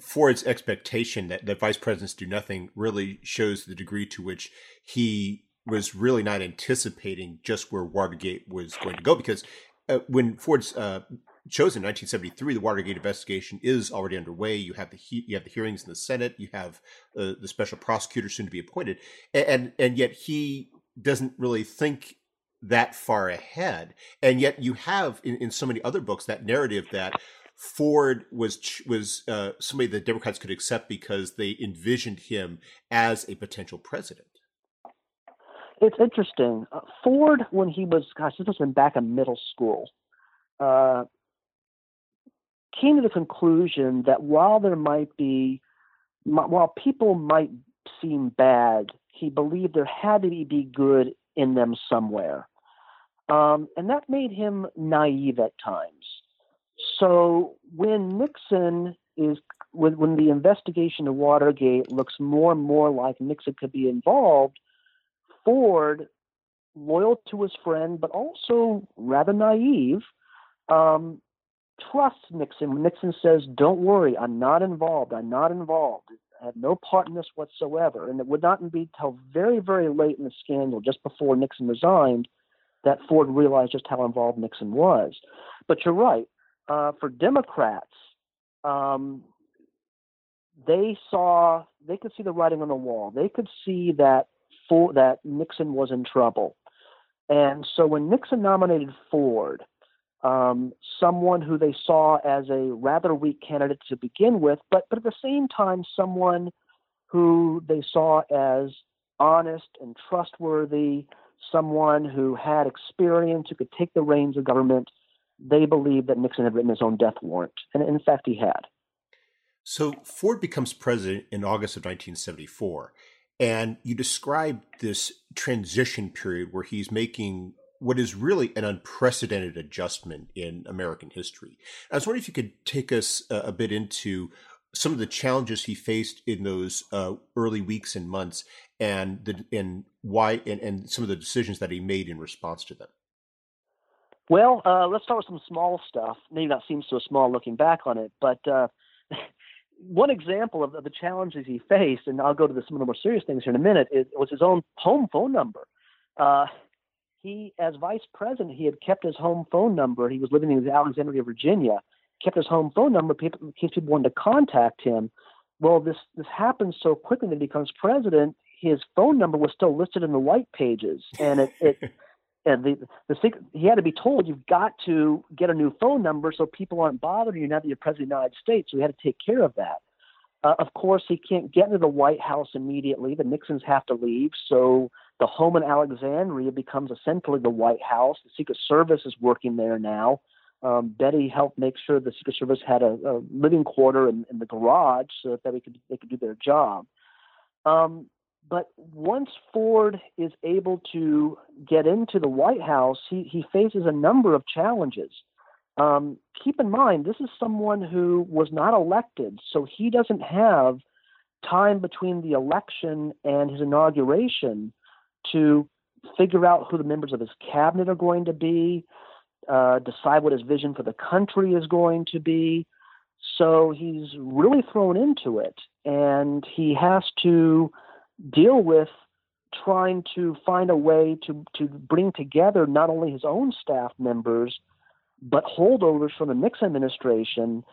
S1: Ford's expectation that, that vice presidents do nothing really shows the degree to which he was really not anticipating just where Watergate was going to go because uh, when Ford's uh, chosen in 1973, the Watergate investigation is already underway. You have the he- you have the hearings in the Senate. You have uh, the special prosecutor soon to be appointed, and, and yet he doesn't really think that far ahead. And yet you have in, in so many other books that narrative that Ford was was uh, somebody that Democrats could accept because they envisioned him as a potential president.
S2: It's interesting. Uh, Ford, when he was, gosh, this was back in middle school, uh, came to the conclusion that while there might be, while people might seem bad, he believed there had to be good in them somewhere. Um, and that made him naive at times. So when Nixon is, when, when the investigation of Watergate looks more and more like Nixon could be involved, Ford, loyal to his friend, but also rather naive, um, trusts Nixon. Nixon says, Don't worry, I'm not involved, I'm not involved, I have no part in this whatsoever. And it would not be until very, very late in the scandal, just before Nixon resigned, that Ford realized just how involved Nixon was. But you're right. Uh, for Democrats, um, they saw, they could see the writing on the wall. They could see that for, that Nixon was in trouble. And so when Nixon nominated Ford, um, someone who they saw as a rather weak candidate to begin with, but but at the same time someone who they saw as honest and trustworthy, someone who had experience, who could take the reins of government. They believed that Nixon had written his own death warrant, and in fact, he had.
S1: So Ford becomes president in August of 1974, and you describe this transition period where he's making what is really an unprecedented adjustment in American history. I was wondering if you could take us a, a bit into some of the challenges he faced in those uh, early weeks and months, and the and why and, and some of the decisions that he made in response to them.
S2: Well, uh, let's start with some small stuff. Maybe not seems so small looking back on it, but uh, one example of, of, the challenges he faced, and I'll go to the, some of the more serious things here in a minute, is, was his own home phone number. He, as vice president, he had kept his home phone number. He was living in Alexandria, Virginia, kept his home phone number people, in case people wanted to contact him. Well, this this happens so quickly that he becomes president. His phone number was still listed in the white pages, and it, it and the the secret, he had to be told you've got to get a new phone number so people aren't bothering you now that you're president of the United States. So he had to take care of that. Uh, of course, he can't get into the White House immediately. The Nixons have to leave, so the home in Alexandria becomes essentially the White House. The Secret Service is working there now. Um, Betty helped make sure the Secret Service had a, a living quarter in, in, the garage so that they could they could do their job. Um, but once Ford is able to get into the White House, he, he faces a number of challenges. Um, keep in mind, this is someone who was not elected, so he doesn't have time between the election and his inauguration to figure out who the members of his cabinet are going to be, uh, decide what his vision for the country is going to be. So he's really thrown into it, and he has to deal with trying to find a way to, to bring together not only his own staff members, but holdovers from the Nixon administration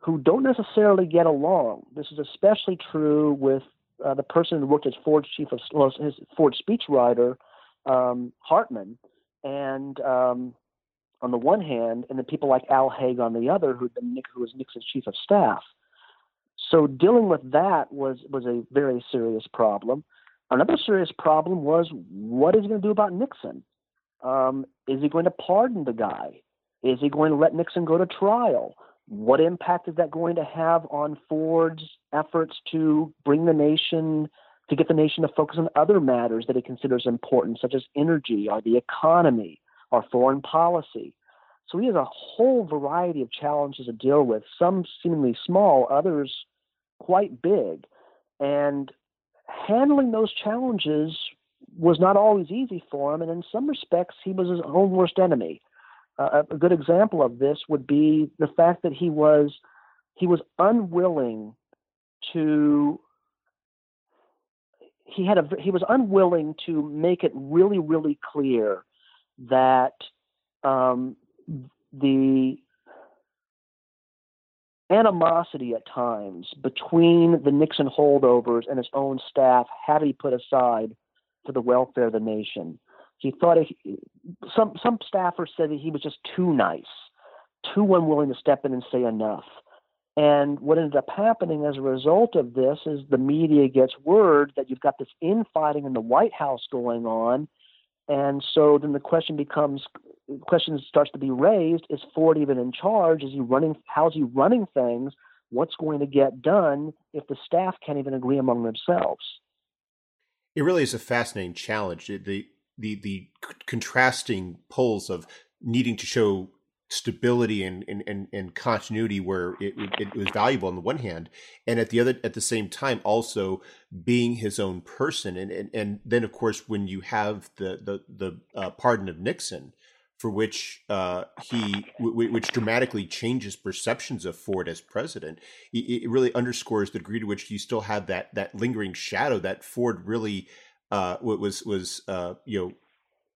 S2: who don't necessarily get along. This is especially true with uh, the person who worked as Ford's chief of well, his Ford speechwriter, um, Hartmann, and um, on the one hand, and then people like Al Haig on the other, who who was Nixon's chief of staff. So dealing with that was was a very serious problem. Another serious problem was what is he going to do about Nixon? Um, is he going to pardon the guy? Is he going to let Nixon go to trial? What impact is that going to have on Ford's efforts to bring the nation, to get the nation to focus on other matters that he considers important, such as energy or the economy or foreign policy? So he has a whole variety of challenges to deal with, some seemingly small, others quite big. And handling those challenges was not always easy for him, and in some respects, he was his own worst enemy. A good example of this would be the fact that he was he was unwilling to he had a he was unwilling to make it really really clear that um, the animosity at times between the Nixon holdovers and his own staff had to be put aside for the welfare of the nation. He thought he, some some staffers said that he was just too nice, too unwilling to step in and say enough. And what ended up happening as a result of this is the media gets word that you've got this infighting in the White House going on, and so then the question becomes, question starts to be raised: Is Ford even in charge? Is he running? How's he running things? What's going to get done if the staff can't even agree among themselves?
S1: It really is a fascinating challenge. The the the contrasting poles of needing to show stability and, and, and, and continuity where it, it, was valuable on the one hand and at the other at the same time also being his own person. And and, and then of course when you have the the, the uh, pardon of nixon for which uh, he w- which dramatically changes perceptions of ford as president it, it, really underscores the degree to which you still have that that lingering shadow that ford really uh, was was uh, you know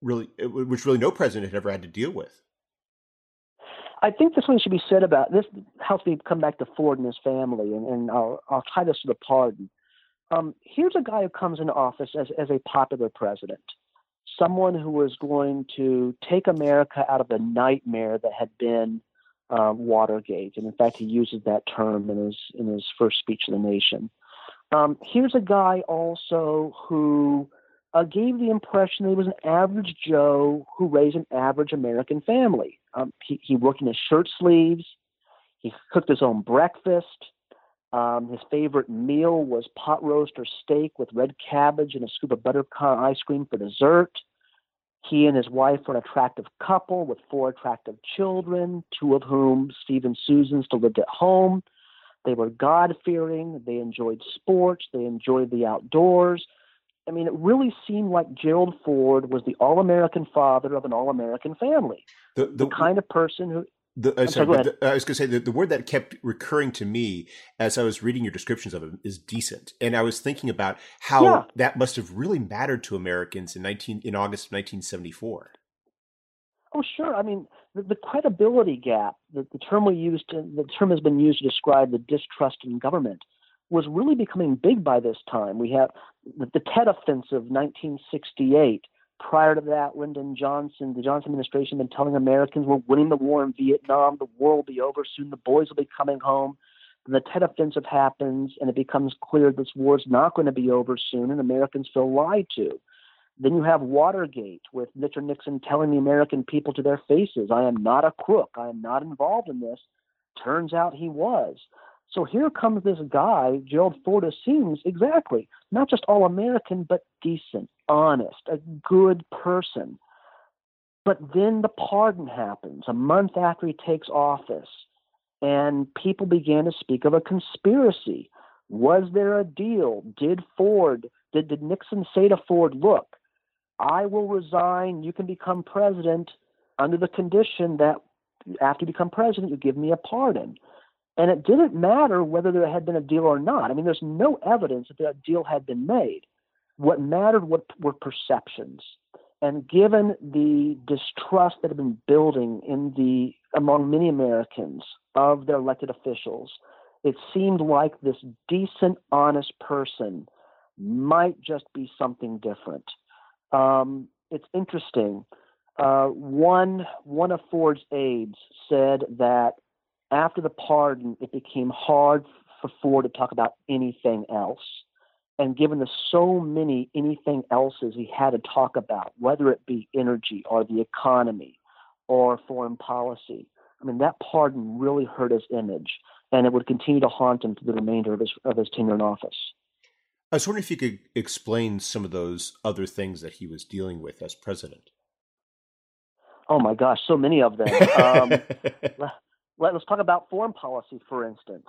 S1: really which really no president had ever had to deal with.
S2: I think this one should be said about this helps me come back to Ford and his family, and, and I'll, I'll tie this to the pardon. Um, here's a guy who comes into office as, as a popular president, someone who was going to take America out of the nightmare that had been uh, Watergate, and in fact, he uses that term in his in his first speech to the nation. Um, here's a guy also who uh, gave the impression that he was an average Joe who raised an average American family. Um, he, he worked in his shirt sleeves. He cooked his own breakfast. Um, his favorite meal was pot roast or steak with red cabbage and a scoop of butterpecan ice cream for dessert. He and his wife were an attractive couple with four attractive children, two of whom, Steve and Susan, still lived at home. They were God fearing. They enjoyed sports. They enjoyed the outdoors. I mean, it really seemed like Gerald Ford was the all American father of an all American family. The, the, the, kind of person who.
S1: The, uh, sorry, sorry I was going to say the, the word that kept recurring to me as I was reading your descriptions of him is decent, and I was thinking about how yeah. that must have really mattered to Americans in nineteen in August of nineteen seventy four.
S2: Oh, sure. I mean, the, the credibility gap, the, the term we used, to, the term has been used to describe the distrust in government, was really becoming big by this time. We have the, the Tet Offensive, 1968. Prior to that, Lyndon Johnson, the Johnson administration, had been telling Americans we're winning the war in Vietnam, the war will be over soon, the boys will be coming home. And the Tet Offensive happens, and it becomes clear this war is not going to be over soon, and Americans feel lied to. Then you have Watergate, with Richard Nixon telling the American people to their faces, I am not a crook. I am not involved in this. Turns out he was. So here comes this guy, Gerald Ford seems exactly not just all American, but decent, honest, a good person. But then the pardon happens a month after he takes office, and people began to speak of a conspiracy. Was there a deal? Did Ford, did, did Nixon say to Ford, look, I will resign. You can become president under the condition that after you become president, you give me a pardon. And it didn't matter whether there had been a deal or not. I mean, there's no evidence that that deal had been made. What mattered were perceptions. And given the distrust that had been building in the among many Americans of their elected officials, it seemed like this decent, honest person might just be something different. Um, it's interesting. Uh, one one of Ford's aides said that after the pardon, it became hard for Ford to talk about anything else. And given the so many anything else's he had to talk about, whether it be energy or the economy or foreign policy, I mean that pardon really hurt his image, and it would continue to haunt him for the remainder of his of his tenure in office.
S1: I was wondering if you could explain some of those other things that he was dealing with as president.
S2: Oh my gosh, so many of them. Um, let, us talk about foreign policy, for instance.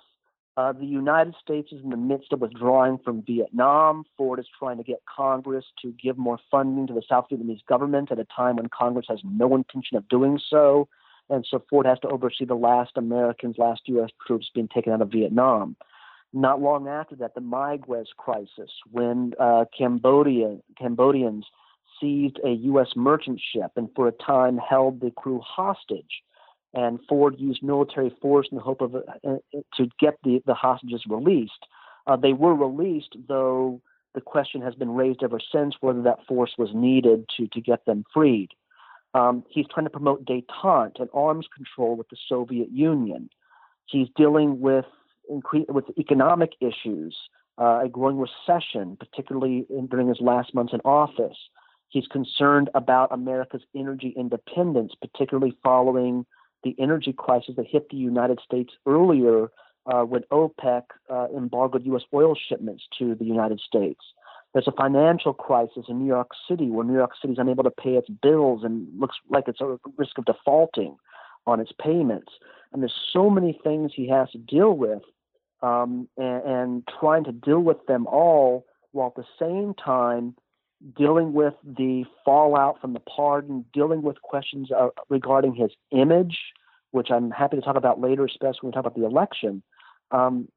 S2: Uh, the United States is in the midst of withdrawing from Vietnam. Ford is trying to get Congress to give more funding to the South Vietnamese government at a time when Congress has no intention of doing so. And so Ford has to oversee the last Americans, last U.S. troops being taken out of Vietnam. Not long after that, the Mayaguez crisis, when uh, Cambodia, Cambodians seized a U.S. merchant ship and for a time held the crew hostage. And Ford used military force in the hope of uh, uh, to get the, the hostages released. Uh, they were released, though the question has been raised ever since whether that force was needed to, to get them freed. Um, he's trying to promote detente and arms control with the Soviet Union. He's dealing with with economic issues, uh, a growing recession, particularly in, during his last months in office. He's concerned about America's energy independence, particularly following the energy crisis that hit the United States earlier uh, when OPEC uh, embargoed U.S. oil shipments to the United States. There's a financial crisis in New York City where New York City is unable to pay its bills and looks like it's at risk of defaulting on its payments. And there's so many things he has to deal with, um, and, and trying to deal with them all while at the same time dealing with the fallout from the pardon, dealing with questions uh, regarding his image, which I'm happy to talk about later, especially when we talk about the election. Um,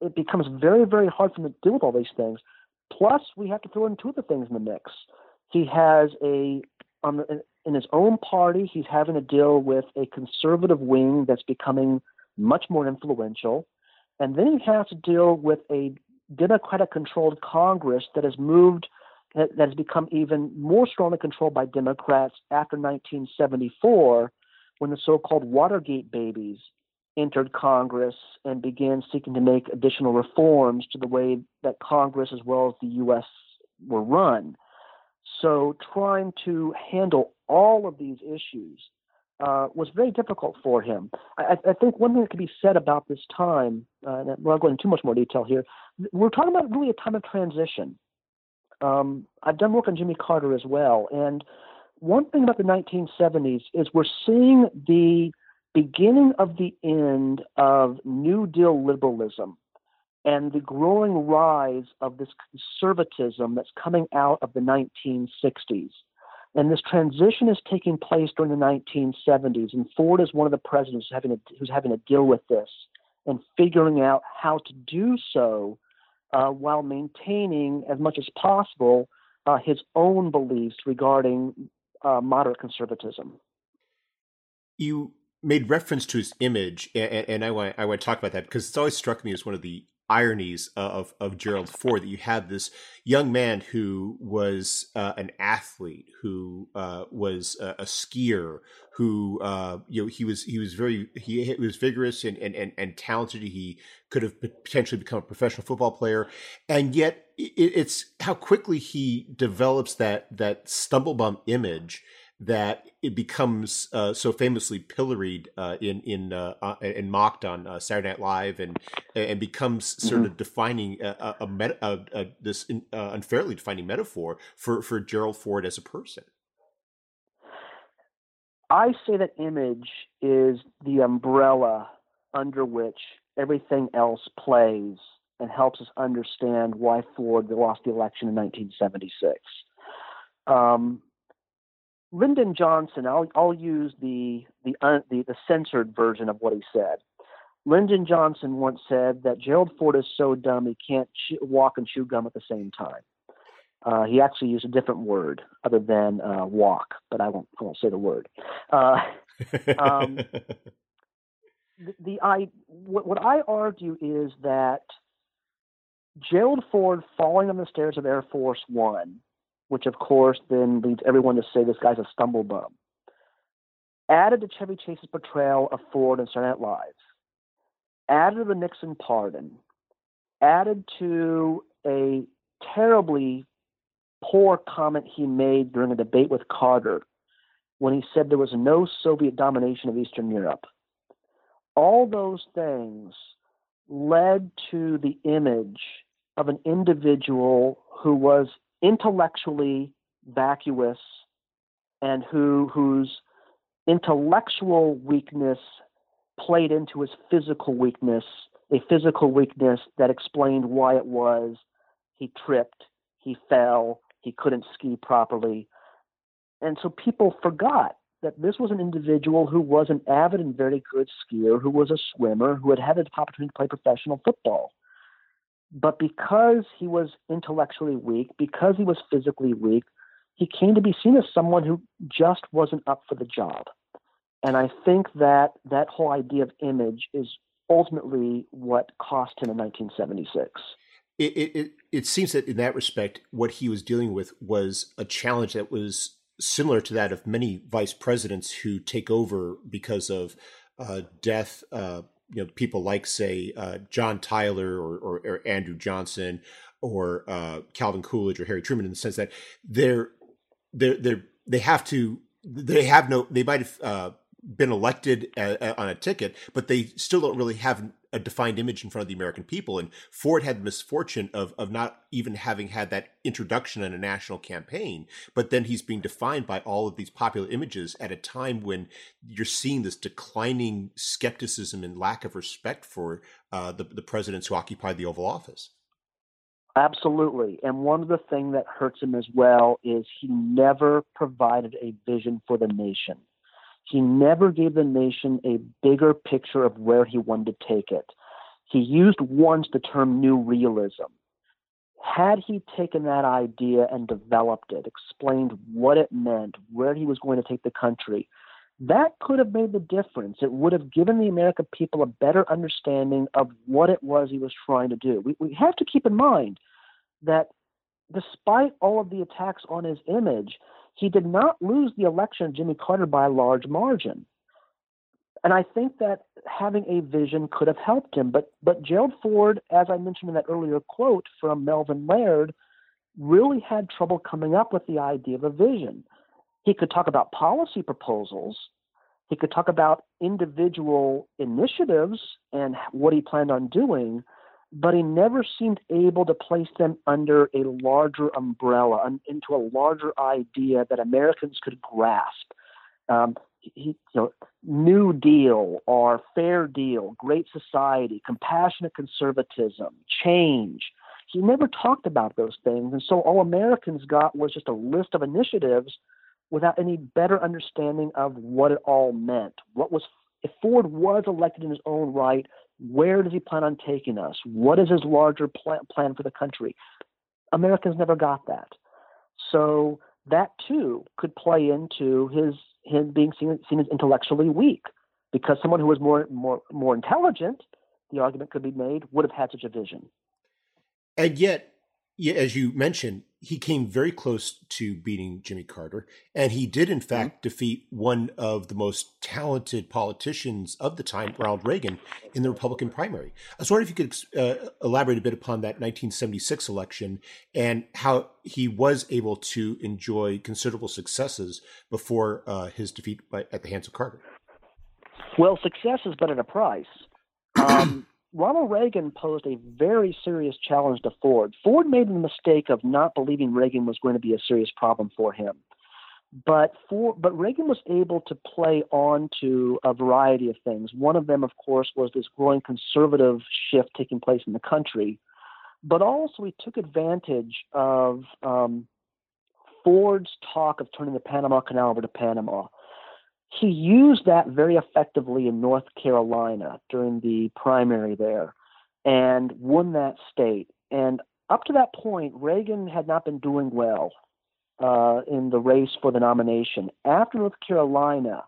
S2: it becomes very, very hard for him to deal with all these things. Plus, we have to throw in two other things in the mix. He has a um, in his own party, he's having to deal with a conservative wing that's becoming much more influential, and then he has to deal with a Democratic-controlled Congress that has moved that has become even more strongly controlled by Democrats after 1974, when the so-called Watergate babies entered Congress and began seeking to make additional reforms to the way that Congress as well as the U.S. were run. So, trying to handle all of these issues uh, was very difficult for him. I, I, think one thing that can be said about this time, uh, not going into too much more detail here, we're talking about really a time of transition. Um, I've done work on Jimmy Carter as well, and one thing about the 1970s is we're seeing the beginning of the end of New Deal liberalism and the growing rise of this conservatism that's coming out of the 1960s. And this transition is taking place during the 1970s, and Ford is one of the presidents who's having to, who's having to deal with this and figuring out how to do so uh, while maintaining as much as possible uh, his own beliefs regarding uh, moderate conservatism.
S1: You made reference to his image, and, and I want I want to talk about that because it's always struck me as one of the ironies of of Gerald Ford that you had this young man who was uh, an athlete, who uh, was a, a, skier, who uh, you know he was he was very he, he was vigorous and, and and and talented. He could have potentially become a professional football player, and yet it, it's how quickly he develops that that stumble bump image that it becomes uh, so famously pilloried uh, in in uh, uh and mocked on uh, Saturday Night Live, and and becomes sort mm-hmm. of defining a, a, a, a this uh, unfairly defining metaphor for for Gerald Ford as a person.
S2: I say that image is the umbrella under which everything else plays and helps us understand why Ford lost the election in 1976. Um, Lyndon Johnson, I'll, I'll use the, the, uh, the, the censored version of what he said. Lyndon Johnson once said that Gerald Ford is so dumb he can't chew, walk and chew gum at the same time. Uh, he actually used a different word other than uh, walk, but I won't, I won't say the word. Uh, um, the, the I what, what I argue is that Gerald Ford falling on the stairs of Air Force One which of course then leads everyone to say this guy's a stumble bum. added to Chevy Chase's portrayal of Ford in Saturday Night Live, added to the Nixon pardon, added to a terribly poor comment he made during a debate with Carter when he said there was no Soviet domination of Eastern Europe. All those things led to the image of an individual who was intellectually vacuous and who whose intellectual weakness played into his physical weakness, a physical weakness that explained why it was he tripped, he fell, he couldn't ski properly. And so people forgot that this was an individual who was an avid and very good skier, who was a swimmer, who had had the opportunity to play professional football. But because he was intellectually weak, because he was physically weak, he came to be seen as someone who just wasn't up for the job. And I think that that whole idea of image is ultimately what cost him in 1976.
S1: It, it, it seems that in that respect, what he was dealing with was a challenge that was similar to that of many vice presidents who take over because of uh, death. Uh, you know, people like, say, uh, John Tyler or, or, or, Andrew Johnson or uh, Calvin Coolidge or Harry Truman, in the sense that they're they're they they have to they have no they might have uh, been elected uh, uh, on a ticket, but they still don't really have a defined image in front of the American people. And Ford had the misfortune of of not even having had that introduction in a national campaign. But then he's being defined by all of these popular images at a time when you're seeing this declining skepticism and lack of respect for uh, the the presidents who occupy the Oval Office.
S2: Absolutely. And one of the things that hurts him as well is he never provided a vision for the nation. He never gave the nation a bigger picture of where he wanted to take it. He used once the term new realism. Had he taken that idea and developed it, explained what it meant, where he was going to take the country, that could have made the difference. It would have given the American people a better understanding of what it was he was trying to do. We, we have to keep in mind that despite all of the attacks on his image, he did not lose the election of Jimmy Carter by a large margin. And I think that having a vision could have helped him. But but Gerald Ford, as I mentioned in that earlier quote from Melvin Laird, really had trouble coming up with the idea of a vision. He could talk about policy proposals. He could talk about individual initiatives and what he planned on doing, but he never seemed able to place them under a larger umbrella, into a larger idea that Americans could grasp. Um, he, you know, New Deal or Fair Deal, Great Society, compassionate conservatism, change. He never talked about those things. And so all Americans got was just a list of initiatives without any better understanding of what it all meant. What was if Ford was elected in his own right, where does he plan on taking us? What is his larger plan, plan for the country? Americans never got that. So that too could play into his him being seen, seen as intellectually weak, because someone who was more more more intelligent, the argument could be made, would have had such a vision.
S1: And yet, as you mentioned, he came very close to beating Jimmy Carter, and he did, in mm-hmm. fact, mm-hmm. defeat one of the most talented politicians of the time, Ronald Reagan, in the Republican primary. I was wondering if you could uh, elaborate a bit upon that 1976 election and how he was able to enjoy considerable successes before uh, his defeat by, at the hands of Carter.
S2: Well, success is but at a price. Um, Ronald Reagan posed a very serious challenge to Ford. Ford made the mistake of not believing Reagan was going to be a serious problem for him. But for, but Reagan was able to play on to a variety of things. One of them, of course, was this growing conservative shift taking place in the country. But also, he took advantage of um, Ford's talk of turning the Panama Canal over to Panama he used that very effectively in North Carolina during the primary there and won that state. And up to that point, Reagan had not been doing well uh, in the race for the nomination. After North Carolina,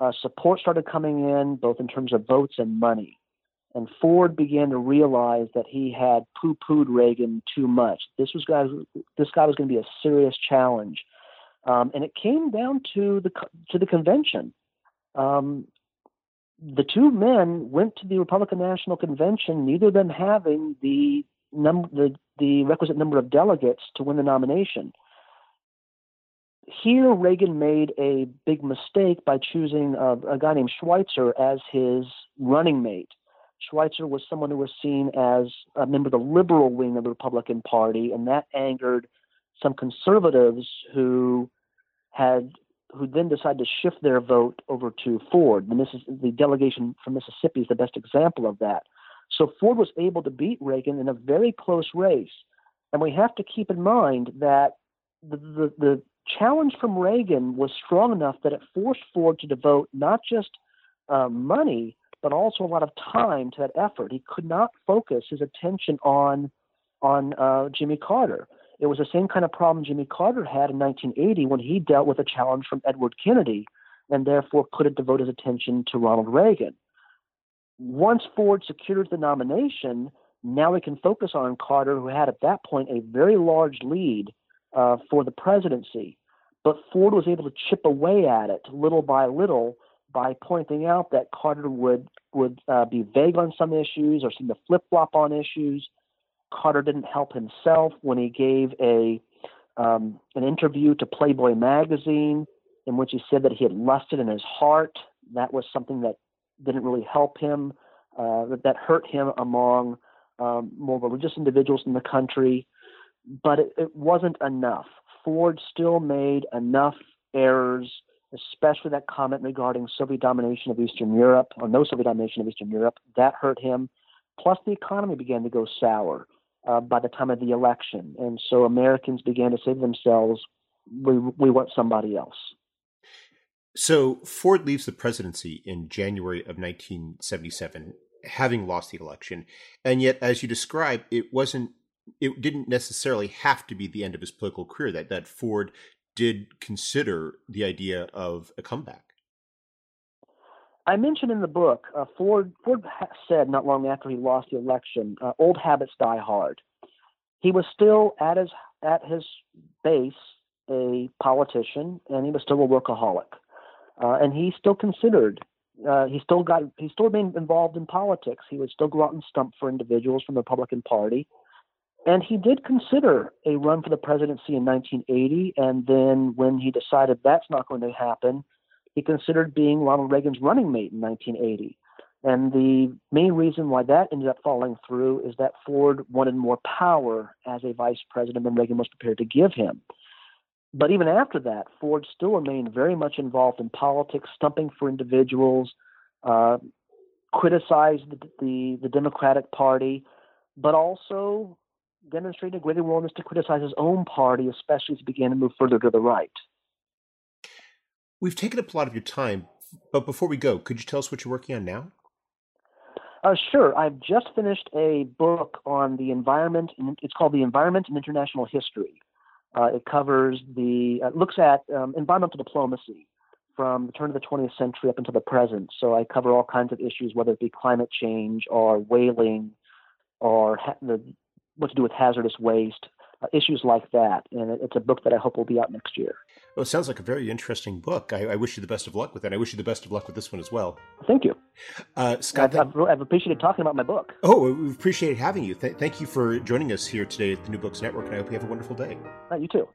S2: uh, support started coming in, both in terms of votes and money. And Ford began to realize that he had poo-pooed Reagan too much. This was this guy was going to be a serious challenge um, and it came down to the to the convention. Um, the two men went to the Republican National Convention, neither of them having the num- the, the requisite number of delegates to win the nomination. Here, Reagan made a big mistake by choosing a, a guy named Schweiker as his running mate. Schweiker was someone who was seen as a member of the liberal wing of the Republican Party, and that angered some conservatives who had who then decided to shift their vote over to Ford. The, Missis- the delegation from Mississippi is the best example of that. So Ford was able to beat Reagan in a very close race. And we have to keep in mind that the, the, the challenge from Reagan was strong enough that it forced Ford to devote not just uh, money, but also a lot of time to that effort. He could not focus his attention on on uh, Jimmy Carter. It was the same kind of problem Jimmy Carter had in 1980 when he dealt with a challenge from Edward Kennedy, and therefore couldn't devote his attention to Ronald Reagan. Once Ford secured the nomination, now we can focus on Carter, who had at that point a very large lead uh, for the presidency. But Ford was able to chip away at it little by little by pointing out that Carter would would uh, be vague on some issues or seem to flip flop on issues. Carter didn't help himself when he gave a um, an interview to Playboy magazine in which he said that he had lusted in his heart. That was something that didn't really help him. Uh, that that hurt him among um, more religious individuals in the country, but it, it wasn't enough. Ford still made enough errors especially that comment regarding Soviet domination of Eastern Europe, or no Soviet domination of Eastern Europe. That hurt him. Plus, the economy began to go sour uh, by the time of the election. And so Americans began to say to themselves, we, we want somebody else.
S1: So Ford leaves the presidency in January of 1977, having lost the election. And yet, as you describe, it wasn't it didn't necessarily have to be the end of his political career that that Ford did consider the idea of a comeback.
S2: I mentioned in the book, uh, Ford Ford said not long after he lost the election, uh, "Old habits die hard." He was still at his at his base a politician, and he was still a workaholic, uh, and he still considered. Uh, he still got. He still remained involved in politics. He would still go out and stump for individuals from the Republican Party. And he did consider a run for the presidency in 1980. And then when he decided that's not going to happen, he considered being Ronald Reagan's running mate in 1980. And the main reason why that ended up falling through is that Ford wanted more power as a vice president than Reagan was prepared to give him. But even after that, Ford still remained very much involved in politics, stumping for individuals, uh, criticized the, the, the Democratic Party, but also demonstrated a greater willingness to criticize his own party, especially as he began to move further to the right.
S1: We've taken up a lot of your time, but before we go, could you tell us what you're working on now?
S2: Uh, sure. I've just finished a book on the environment. And it's called The Environment in International History. Uh, it covers the, uh, looks at um, environmental diplomacy from the turn of the 20th century up until the present. So I cover all kinds of issues, whether it be climate change or whaling or ha- the what to do with hazardous waste, uh, issues like that. And it's a book that I hope will be out next year.
S1: Well, it sounds like a very interesting book. I, I wish you the best of luck with it. I wish you the best of luck with this one as well.
S2: Thank you.
S1: Uh, Scott,
S2: I've, I've, I've, appreciated talking about my book.
S1: Oh, we appreciate having you. Th- thank you for joining us here today at the New Books Network, and I hope you have a wonderful day.
S2: Uh, you too.